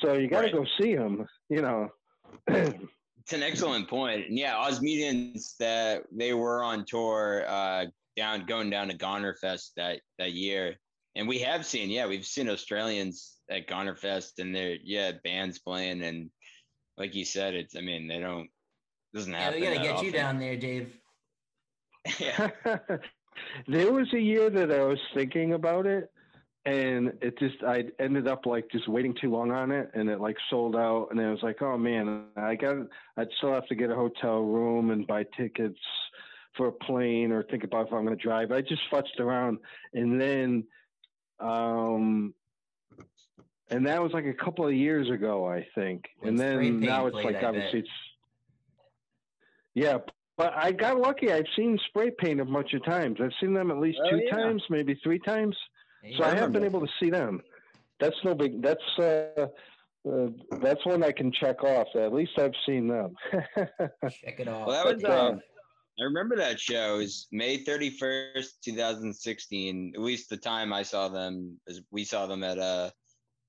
so you got to right. go see them. You know. (clears throat) it's an excellent point. And yeah, Ausmuteants that they were on tour uh, down going down to Gonerfest that that year and we have seen, yeah, we've seen Australians at Gonerfest and they're yeah, bands playing and like you said, it's I mean, they don't doesn't yeah, happen. we gotta get often. you down there, Dave. (laughs) (laughs) yeah. there was a year that I was thinking about it and it just I ended up like just waiting too long on it and it like sold out and I was like, oh man, I got I'd still have to get a hotel room and buy tickets for a plane or think about if I'm gonna drive. I just futzed around and then um, and that was like a couple of years ago, I think. When and then now it's like obviously it's yeah. But I got lucky. I've seen spray paint a bunch of times. I've seen them at least oh, two yeah. times, maybe three times. so I have been able to see them. That's no big. That's uh, uh, that's one I can check off. At least I've seen them. (laughs) check it off. Well, that was uh, I remember that show. It was May 31st, 2016. At least the time I saw them, we saw them at uh,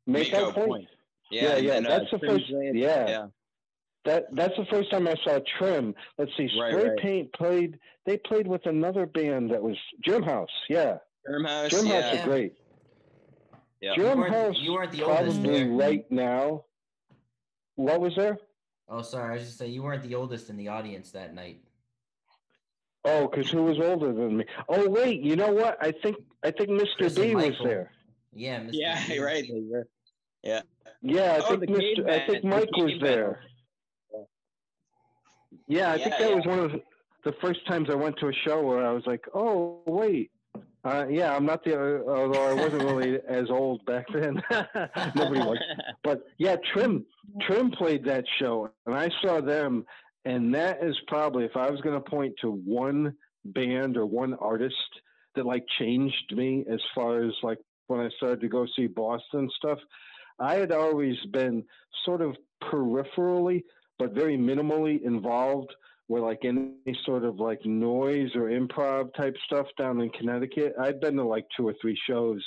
Mako Point. Point. Yeah, yeah. and, uh, that's the first. played- Yeah, yeah. that that's the first time I saw Trim. Let's see, Spray right. Paint played. They played with another band that was Germ House. Yeah, Germ House, Germ House yeah. are great. Yeah. Germ You weren't- House you weren't the oldest probably there. right now. What was there? Oh, sorry. I was just saying you weren't the oldest in the audience that night. Oh, because who was older than me? Oh, wait. You know what? I think I think Mr. Chris and B (laughs) was there. Yeah, Mr. Yeah, B. right. Yeah. Yeah, I Oh, think Mr. Cave I think Band, the Mike was Cave there. Yeah, I think that yeah. was one of the- the first times I went to a show where I was like, "Oh, wait." Uh, yeah, I'm not the. Uh, although I wasn't really (laughs) as old back then. (laughs) Nobody was. But yeah, Trim Trim played that show, and I saw them, and that is probably if I was going to point to one band or one artist that like changed me as far as like when I started to go see Boston stuff. I had always been sort of peripherally, but very minimally involved with like any sort of like noise or improv type stuff down in Connecticut. I'd been to like two or three shows,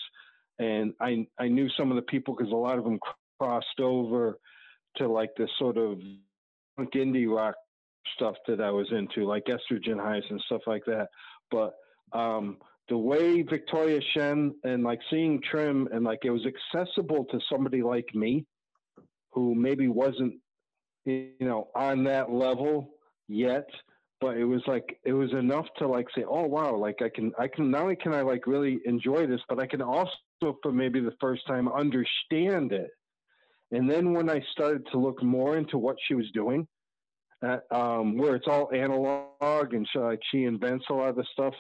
and I I knew some of the people because a lot of them crossed over to like this sort of punk indie rock stuff that I was into, like Estrogen Highs and stuff like that. But um, the way Victoria Shen and like seeing Trim and like it was accessible to somebody like me who maybe wasn't, you know, on that level yet. But it was like it was enough to like say, oh wow, like I can I can not only can I like really enjoy this, but I can also for maybe the first time understand it. And then when I started to look more into what she was doing, um, where it's all analog and she, she invents a lot of the stuff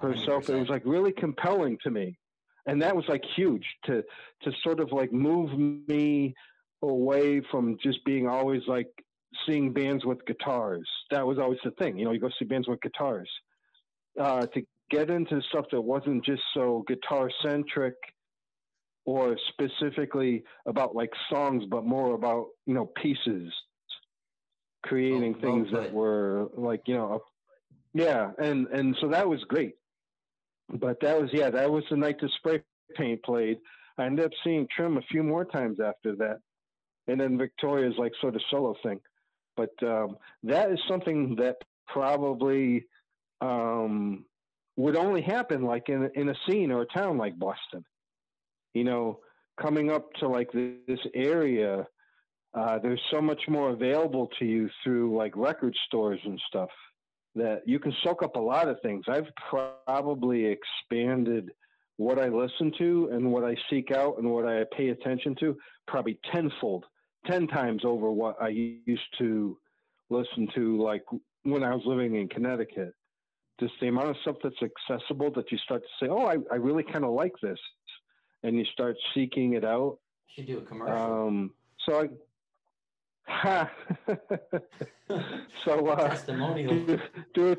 herself, it was like really compelling to me, and that was like huge to to sort of like move me away from just being always like seeing bands with guitars. That was always the thing, you know. You go see bands with guitars. Uh, to get into stuff that wasn't just so guitar centric or specifically about like songs, but more about you know pieces, creating well things that were like you know, yeah, and and so that was great. But that was yeah, that was the night the spray paint played. I ended up seeing Trim a few more times after that, and then Victoria's like sort of solo thing. But um, that is something that probably um, would only happen like in a- in a scene or a town like Boston. You know, coming up to like this, this area, uh, there's so much more available to you through like record stores and stuff that you can soak up a lot of things. I've probably expanded what I listen to and what I seek out and what I pay attention to probably tenfold, ten times over what I used to listen to like when I was living in Connecticut. Just the amount of stuff that's accessible that you start to say, oh, I, I really kind of like this. And you start seeking it out. Should do a commercial. Um, so I. (laughs) so, uh, Testimonial. do, do a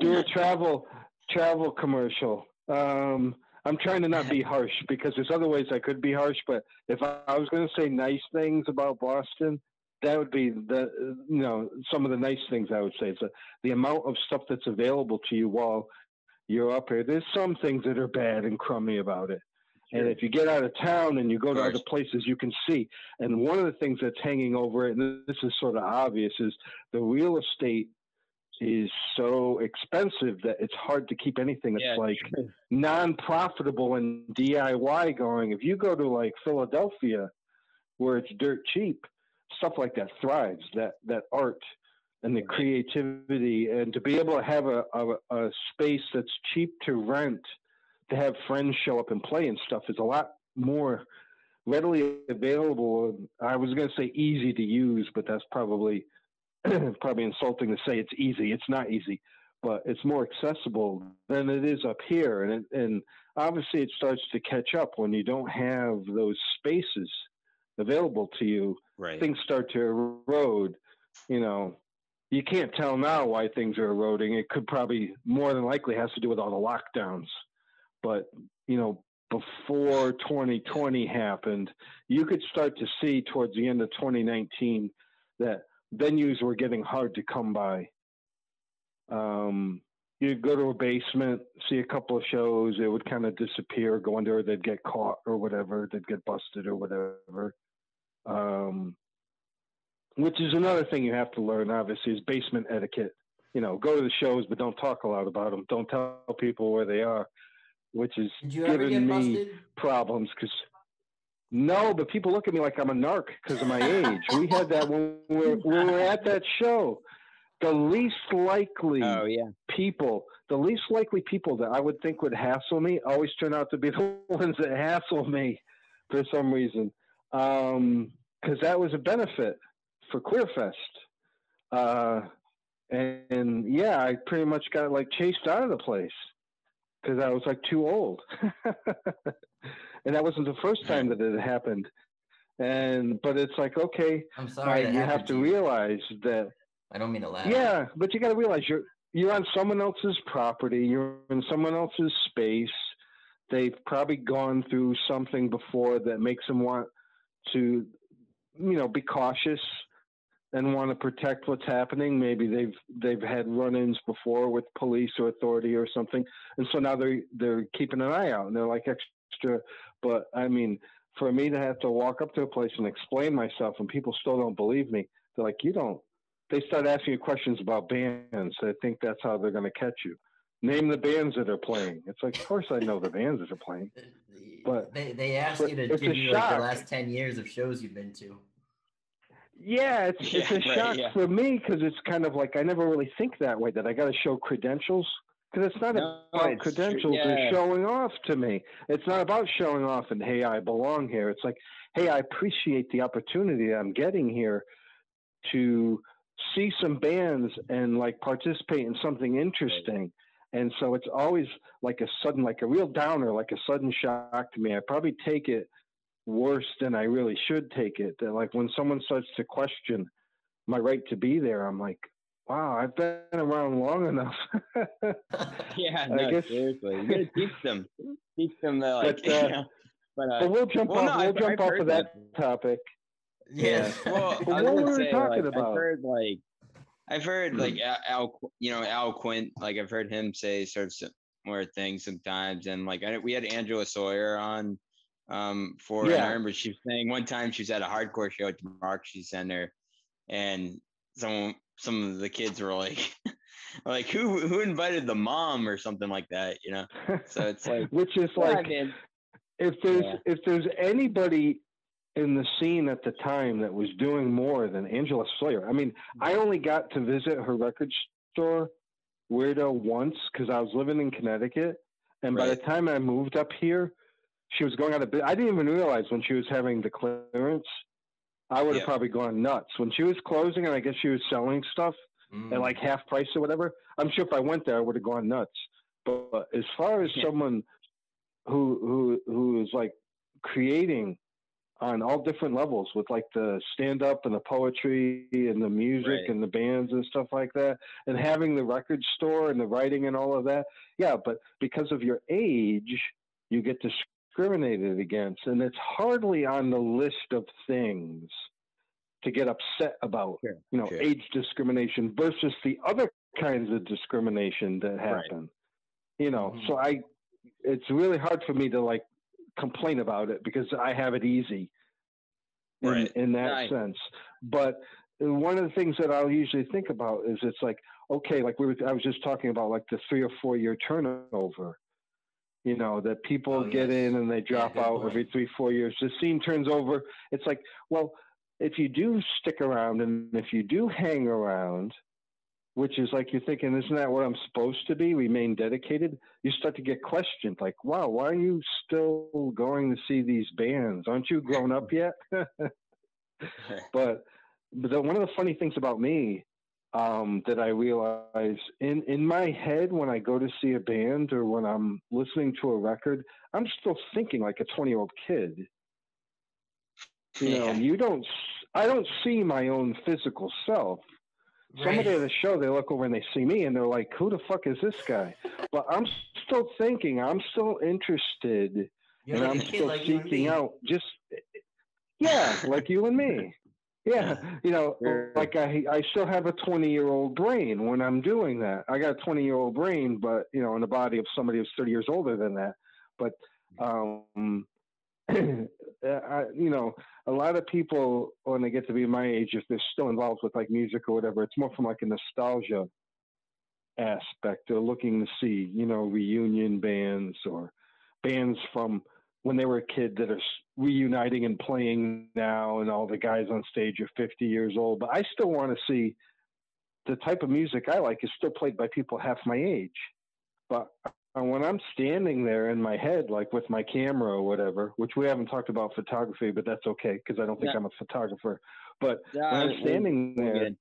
do a travel travel commercial. Um, I'm trying to not be harsh because there's other ways I could be harsh, but if I, I was going to say nice things about Boston, that would be the you know some of the nice things I would say. It's a, the amount of stuff that's available to you while you're up here. There's some things that are bad and crummy about it. And if you get out of town and you go to other places, you can see. And one of the things that's hanging over it, and this is sort of obvious, is the real estate is so expensive that it's hard to keep anything that's Yeah, like true. non-profitable and DIY going. If you go to like Philadelphia, where it's dirt cheap, stuff like that thrives. That that art and the creativity, and to be able to have a, a, a space that's cheap to rent, to have friends show up and play and stuff is a lot more readily available. I was going to say easy to use, but that's probably (clears throat) probably insulting to say it's easy. It's not easy, but it's more accessible than it is up here, and it, and obviously it starts to catch up when you don't have those spaces available to you. Right. Things start to erode. You know, you can't tell now why things are eroding. It could probably more than likely has to do with all the lockdowns, but you know. Before 2020 happened, you could start to see towards the end of 2019 that venues were getting hard to come by. Um, you'd go to a basement, see a couple of shows, it would kind of disappear, go under, they'd get caught or whatever, they'd get busted or whatever. Um, which is another thing you have to learn, obviously, is basement etiquette. You know, go to the shows, but don't talk a lot about them. Don't tell people where they are, which is giving me busted? problems because no, but people look at me like I'm a narc because of my age. we had that when we, were, when we were at that show. The least likely oh, yeah. people, the least likely people that I would think would hassle me, always turn out to be (laughs) the ones that hassle me for some reason. Because um, that was a benefit for Queerfest. Uh, and, and yeah, I pretty much got like chased out of the place because I was like too old. (laughs) and that wasn't the first time that it happened. And but it's like okay, I'm sorry. You have to, realize that. I don't mean to laugh. Yeah, but you got to realize you're you're on someone else's property. You're in someone else's space. They've probably gone through something before that makes them want to, you know, be cautious and want to protect what's happening. Maybe they've they've had run-ins before with police or authority or something, and so now they're they're keeping an eye out and they're like extra. But I mean, for me to have to walk up to a place and explain myself, and people still don't believe me, they're like, "You don't." They start asking you questions about bands. I think that's how they're going to catch you. Name the bands that are playing. It's like, of course I know the bands that are playing. (laughs) But they they ask you to give you like the last ten years of shows you've been to. Yeah, it's yeah, it's a right, shock yeah. for me because it's kind of like I never really think that way that I got to show credentials because it's not no, about it's credentials yeah. showing off to me. It's not about showing off and hey, I belong here. It's like hey, I appreciate the opportunity I'm getting here to see some bands and like participate in something interesting. And so it's always like a sudden, like a real downer, like a sudden shock to me. I probably take it worse than I really should take it. That like when someone starts to question my right to be there, I'm like, wow, I've been around long enough. (laughs) yeah, no, I guess, seriously, you gotta teach them, teach them that like. But, (laughs) uh, you know, but, uh, but we'll jump well, off. No, we'll I've, jump I've off of that, that, topic. Yeah. (laughs) well, what were we say, talking like, about? I've heard like. I've heard like Al, you know, Al Quint, like I've heard him say sort of similar things sometimes, and like I, we had Angela Sawyer on um, for. Yeah. I remember she was saying one time she was at a hardcore show at the Marksy Center, and some some of the kids were like, (laughs) like who who invited the mom or something like that, you know? So it's like, (laughs) which is like, if there's yeah. if there's anybody in the scene at the time that was doing more than Angela Sawyer. I mean, I only got to visit her record store, Weirdo, once because I was living in Connecticut, and right. by the time I moved up here, she was going out of business. I didn't even realize when she was having the clearance. I would have yeah. probably gone nuts when she was closing, and I guess she was selling stuff mm. at like half price or whatever. I'm sure if I went there, I would have gone nuts. But, as far as yeah. someone who who who is like creating on all different levels with like the stand up and the poetry and the music right. and the bands and stuff like that and having the record store and the writing and all of that yeah but because of your age you get to discriminated against, and it's hardly on the list of things to get upset about. Sure, you know, sure. age discrimination versus the other kinds of discrimination that happen. Right. You know, mm-hmm. so I, it's really hard for me to like complain about it because I have it easy. In, right. in that right. sense, but one of the things that I'll usually think about is it's like okay, like we were, I was just talking about like the three or four year turnover you know that people oh, get yes. in and they drop yeah, out point. every three four years. The scene turns over. It's like well if you do stick around and if you do hang around which is like you're thinking isn't that what i'm supposed to be? Remain dedicated you start to get questioned like wow why are you still going to see these bands? Aren't you grown up yet? (laughs) (laughs) But but the, one of the funny things about me um, that I realize in in my head when I go to see a band or when I'm listening to a record, I'm still thinking like a 20 year old kid. You yeah. know, you don't. I don't see my own physical self. Right. Somebody at the show, they look over and they see me, and they're like, "Who the fuck is this guy?" But I'm still thinking. I'm still interested, You're and like I'm still like seeking out. Just yeah, like you and me. Yeah, (laughs) you know, like I I still have a 20 year old brain when I'm doing that. I got a 20 year old brain, but you know, in the body of somebody who's 30 years older than that. But um, (clears throat) I, you know, a lot of people when they get to be my age, if they're still involved with like music or whatever, it's more from like a nostalgia aspect. They're looking to see, you know, reunion bands or bands from when they were a kid that are reuniting and playing now, and all the guys on stage are 50 years old. But I still want to see the type of music I like is still played by people half my age. But uh, when I'm standing there in my head, like with my camera or whatever, which we haven't talked about photography, but that's okay because I don't think Yeah. I'm a photographer. But Yeah, when I'm standing we'll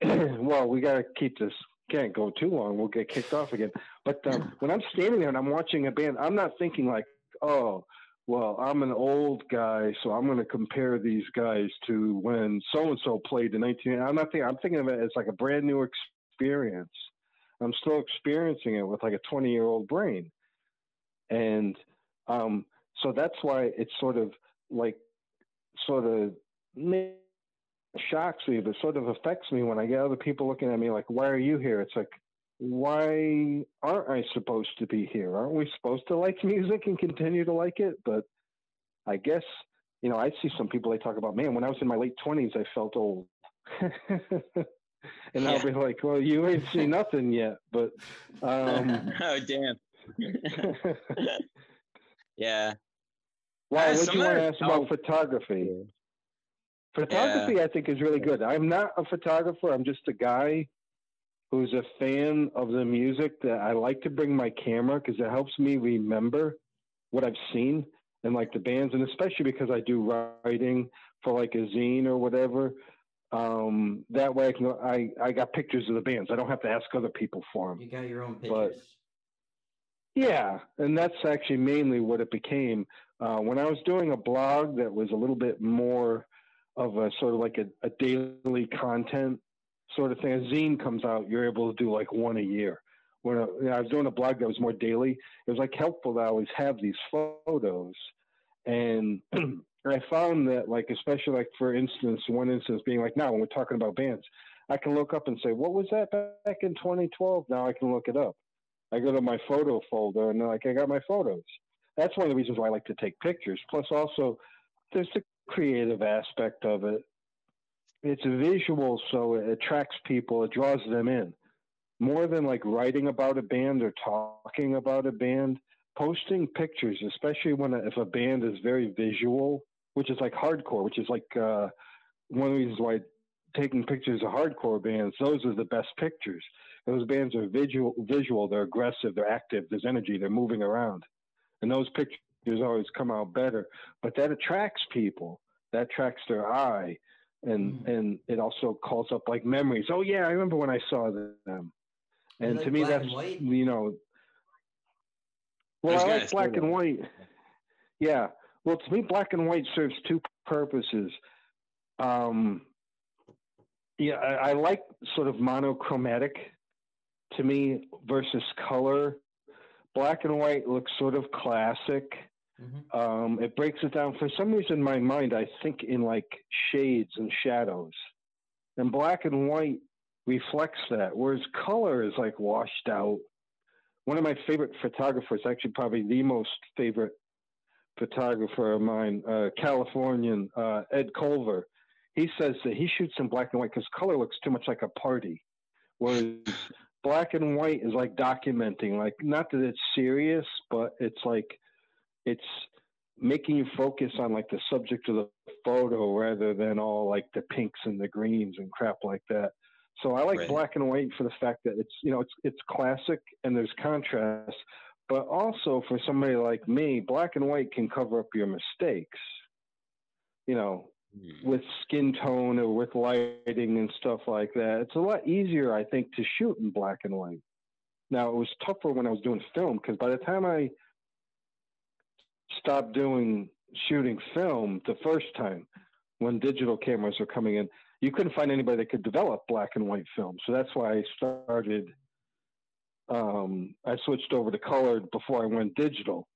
there, (clears throat) well, we got to keep this. Can't go too long. We'll get kicked off again. But um, (laughs) when I'm standing there and I'm watching a band, I'm not thinking like, oh, well, I'm an old guy, so I'm going to compare these guys to when so and so played in 19. I'm not thinking. I'm thinking of it as like a brand new experience. I'm still experiencing it with like a 20 year old brain, and um, so that's why it's sort of like sort of shocks me, but sort of affects me when I get other people looking at me like, "Why are you here?" It's like, why aren't I supposed to be here? Aren't we supposed to like music and continue to like it? But I guess you know, I see some people they talk about, man, when I was in my late twenties, I felt old. (laughs) and I'll be like, well, you ain't seen (laughs) nothing yet, but um, (laughs) oh damn. yeah. why? Do you want to ask about oh. photography? Photography, I think, is really good. I'm not a photographer. I'm just a guy who's a fan of the music that I like to bring my camera because it helps me remember what I've seen and like the bands, and especially because I do writing for like a zine or whatever. Um, that way, I can. I I got pictures of the bands. I don't have to ask other people for them. You got your own But- pictures. Yeah, and that's actually mainly what it became. Uh, when I was doing a blog that was a little bit more of a sort of like a, a daily content sort of thing, a zine comes out, you're able to do like one a year. When I, you know, I was doing a blog that was more daily, it was like helpful to always have these photos. And (clears throat) I found that, like, especially like for instance, one instance being like now when we're talking about bands, I can look up and say, what was that back in 2012? Now I can look it up. I go to my photo folder and like I got my photos. That's one of the reasons why I like to take pictures. Plus, also there's the creative aspect of it. It's visual, so it attracts people. It draws them in more than like writing about a band or talking about a band. Posting pictures, especially when if a band is very visual, which is like hardcore, which is like uh, one of the reasons why taking pictures of hardcore bands, those are the best pictures. Those bands are visual, visual. They're aggressive. They're active. There's energy. They're moving around, and those pictures always come out better. But that attracts people. That attracts their eye, and Mm. and it also calls up like memories. Oh yeah, I remember when I saw them. And like to me, that's white? you know. Well, was I like black and white. Yeah. Well, to me, black and white serves two purposes. Um, yeah, I, I like sort of monochromatic to me versus color. Black and white looks sort of classic. Mhm. Um, it breaks it down. For some reason, in my mind, I think in like shades and shadows. And black and white reflects that, whereas color is like washed out. One of my favorite photographers, actually, probably the most favorite photographer of mine, uh, Californian uh, Ed Colver, he says that he shoots in black and white because color looks too much like a party, whereas (laughs) black and white is like documenting, like not that it's serious, but it's like it's making you focus on like the subject of the photo rather than all like the pinks and the greens and crap like that. So I like Right. black and white for the fact that it's you know it's it's classic and there's contrast, but also for somebody like me, black and white can cover up your mistakes. You know, Hmm. with skin tone or with lighting and stuff like that. It's a lot easier, I think, to shoot in black and white. Now it was tougher when I was doing film because by the time I stopped doing shooting film the first time, when digital cameras were coming in, you couldn't find anybody that could develop black and white film. So that's why I started. Um, I switched over to colored before I went digital.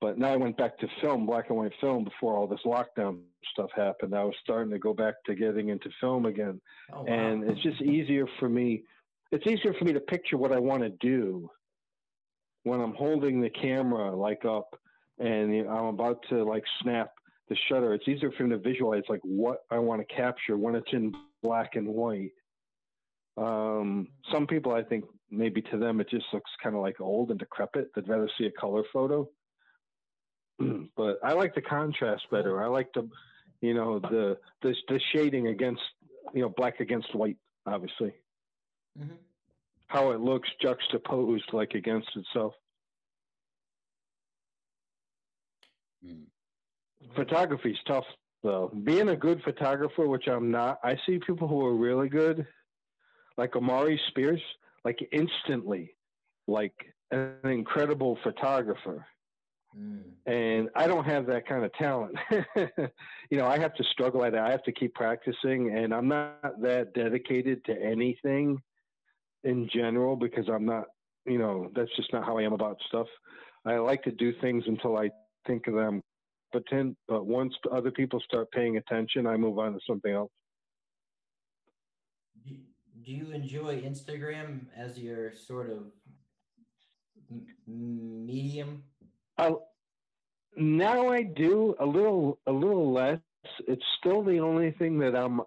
But now I went back to film, black and white film, before all this lockdown stuff happened. I was starting to go back to getting into film again, Oh, wow. and it's just easier for me. It's easier for me to picture what I want to do when I'm holding the camera like up and I'm about to like snap the shutter. It's easier for me to visualize like what I want to capture when it's in black and white. Um, some people, I think, maybe to them it just looks kind of like old and decrepit. They'd rather see a color photo. (clears throat) but I like the contrast better. I like the, you know, the the the shading against, you know, black against white. Obviously, Mhm. how it looks juxtaposed like against itself. Hmm. Photography's tough though. Being a good photographer, which I'm not, I see people who are really good, like Amari Spears, like instantly, like an incredible photographer. Mm. And I don't have that kind of talent. (laughs) you know, I have to struggle at it. I have to keep practicing, and I'm not that dedicated to anything in general because I'm not, you know, that's just not how I am about stuff. I like to do things until I think of them but competent, but once other people start paying attention, I move on to something else. Do, you enjoy Instagram as your sort of m- medium? I, now I do a little, a little less. It's still the only thing that I'm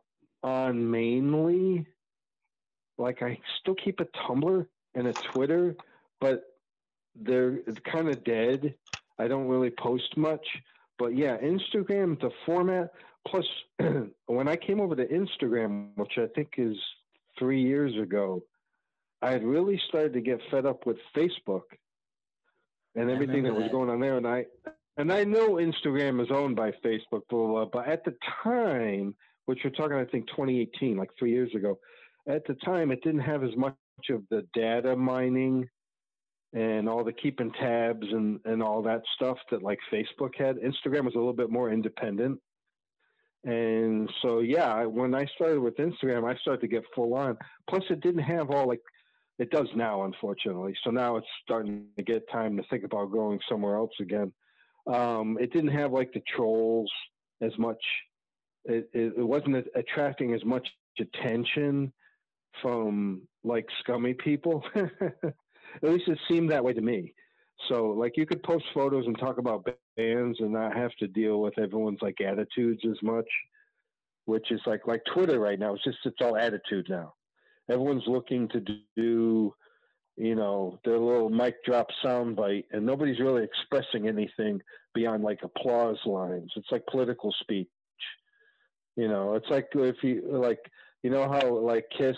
on mainly. Like I still keep a Tumblr and a Twitter, but they're kind of dead. I don't really post much. But yeah, Instagram, the format. Plus, (clears throat) when I came over to Instagram, which I think is three years ago, I had really started to get fed up with Facebook and everything that was that. going on there. And I and I know Instagram is owned by Facebook, blah, blah, blah, but at the time, which we're talking, I think 2018, like three years ago, at the time, it didn't have as much of the data mining and all the keeping tabs and, and all that stuff that like Facebook had. Instagram was a little bit more independent. And so, yeah, when I started with Instagram, I started to get full on. Plus, it didn't have all like it does now, unfortunately. So now it's starting to get time to think about going somewhere else again. Um, it didn't have like the trolls as much. It, it, it wasn't attracting as much attention from like scummy people. (laughs) At least it seemed that way to me. So like you could post photos and talk about bands and not have to deal with everyone's like attitudes as much, which is like like Twitter right now. It's just it's all attitude now. Everyone's looking to do, you know, their little mic drop soundbite, and nobody's really expressing anything beyond like applause lines. It's like political speech. You know, it's like if you like, you know how like Kiss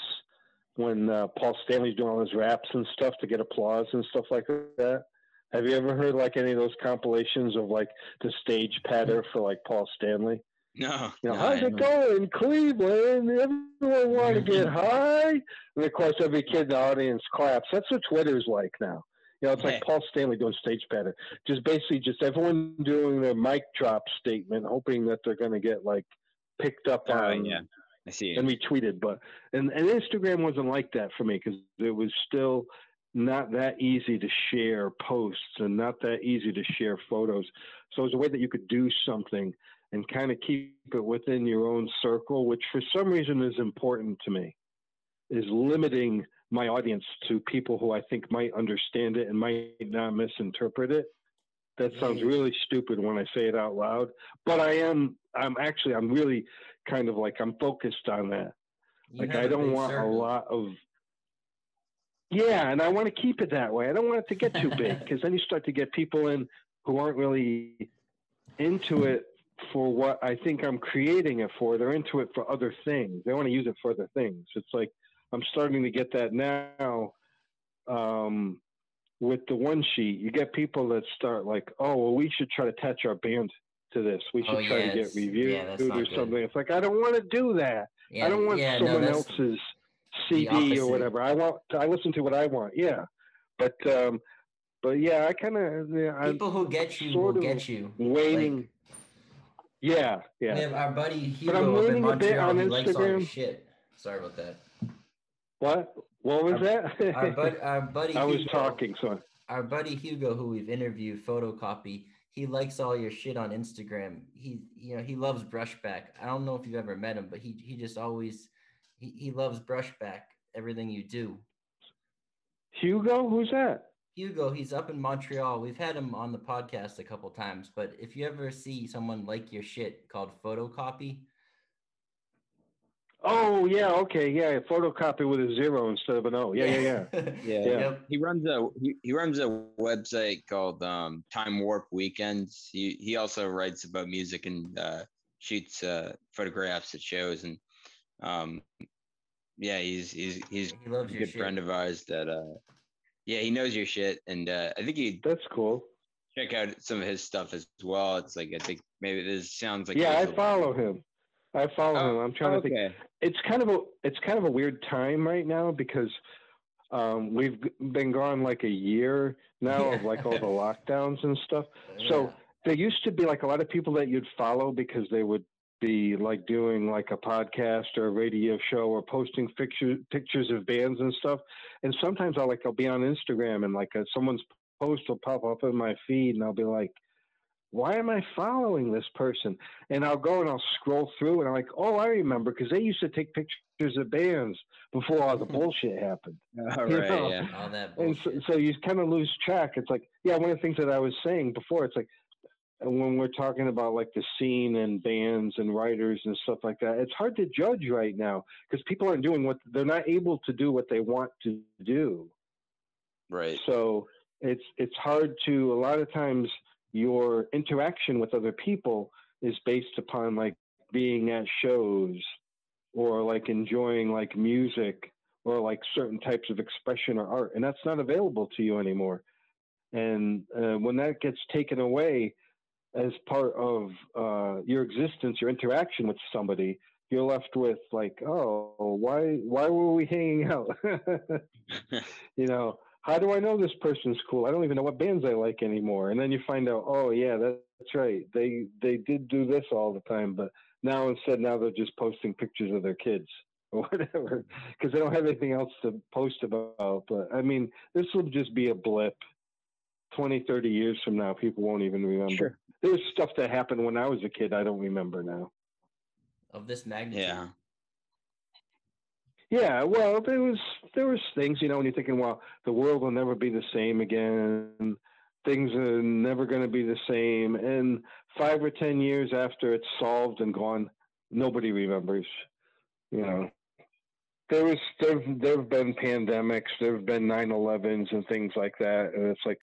when uh, Paul Stanley's doing all his raps and stuff to get applause and stuff like that. Have you ever heard like any of those compilations of like the stage patter for like Paul Stanley? No. You know, No, how's it going, Cleveland? Everyone want to get high? And of course, every kid in the audience claps. That's what Twitter's like now. You know, it's Yeah. like Paul Stanley doing stage patter. Just basically, just everyone doing their mic drop statement, hoping that they're going to get like picked up Oh, on yeah. I see. and retweeted. But and, and Instagram wasn't like that for me because it was still not that easy to share posts and not that easy to share photos. So it was a way that you could do something and kind of keep it within your own circle, which for some reason is important to me, is limiting my audience to people who I think might understand it and might not misinterpret it. That sounds mm. really stupid when I say it out loud, but I am. I'm actually. I'm really kind of like I'm focused on that. You Like I don't want a lot of. Yeah, and I want to keep it that way. I don't want it to get too (laughs) big because then you start to get people in who aren't really into it for what I think I'm creating it for. They're into it for other things. They want to use it for other things. It's like I'm starting to get that now. Um, with the one sheet, you get people that start like, "Oh, well, we should try to attach our band to this. We should Oh, try yeah, to get reviewed yeah, or good. something." It's like I don't want to do that. Yeah, I don't want no, someone that's- else's CD or whatever. I want. I listen to what I want. Yeah, but um, but yeah, I kind of. People who get you sort will get you. Waiting. Like, yeah, we yeah. have our buddy But I'm Hugo up in leaning a bit Montreal. on He likes all your shit. Sorry about that. What? What was Our- that? Our, bud, our (laughs) buddy I was Hugo, talking, so Our buddy Hugo, who we've interviewed, photocopy. He likes all your shit on Instagram. He you know he loves Brushback. I don't know if you've ever met him, but he he just always he, he loves Brushback. Everything you do. Hugo, who's that? Hugo, he's up in Montreal. We've had him on the podcast a couple times, but if you ever see someone like your shit called photocopy, Oh yeah, okay, yeah. A photocopy with a zero instead of an O. Yeah, yeah, yeah. (laughs) Yeah, Yeah. Yep. he runs a he, he runs a website called um, Time Warp Weekends. He he also writes about music and uh, shoots uh, photographs at shows and um, yeah, he's he's he's He loves a good friend of ours that uh, yeah he knows your shit and uh, I think he That's cool. check out some of his stuff as well. It's like I think maybe this sounds like yeah, I there's a- follow him. I follow Oh, him. I'm trying to think. It's kind of a it's kind of a weird time right now because um, we've been gone like a year now of like all the (laughs) lockdowns and stuff. So there used to be like a lot of people that you'd follow because they would be like doing like a podcast or a radio show or posting picture, pictures of bands and stuff. And sometimes I'll like I'll be on Instagram and like uh, someone's post will pop up in my feed and I'll be like, why am I following this person? And I'll go and I'll scroll through and I'm like, oh, I remember because they used to take pictures of bands before all the (laughs) bullshit happened. (laughs) All You right, know, yeah. all that And so, bullshit. so you kind of lose track. It's like, yeah, one of the things that I was saying before, it's like when we're talking about like the scene and bands and writers and stuff like that, it's hard to judge right now because people aren't doing what they're not able to do what they want to do. Right. So it's it's hard to a lot of times your interaction with other people is based upon like being at shows or like enjoying like music or like certain types of expression or art and that's not available to you anymore. And uh, when that gets taken away as part of uh, your existence your interaction with somebody you're left with like oh why why were we hanging out? (laughs) You know how do I know this person's cool? I don't even know what bands I like anymore. And then you find out, oh yeah, that's right. They they did do this all the time, but now instead now they're just posting pictures of their kids (laughs) or whatever because they don't have anything else to post about. But I mean, this will just be a blip. 20, 30 years from now, people won't even remember. Sure. There's stuff that happened when I was a kid I don't remember now. of this magnitude. Yeah. Yeah, well, there was there was things, you know, when you're thinking, well, the world will never be the same again. Things are never going to be the same. And five or ten years after it's solved and gone, nobody remembers. You know, there was there there have been pandemics, there have been 9/11s and things like that, and it's like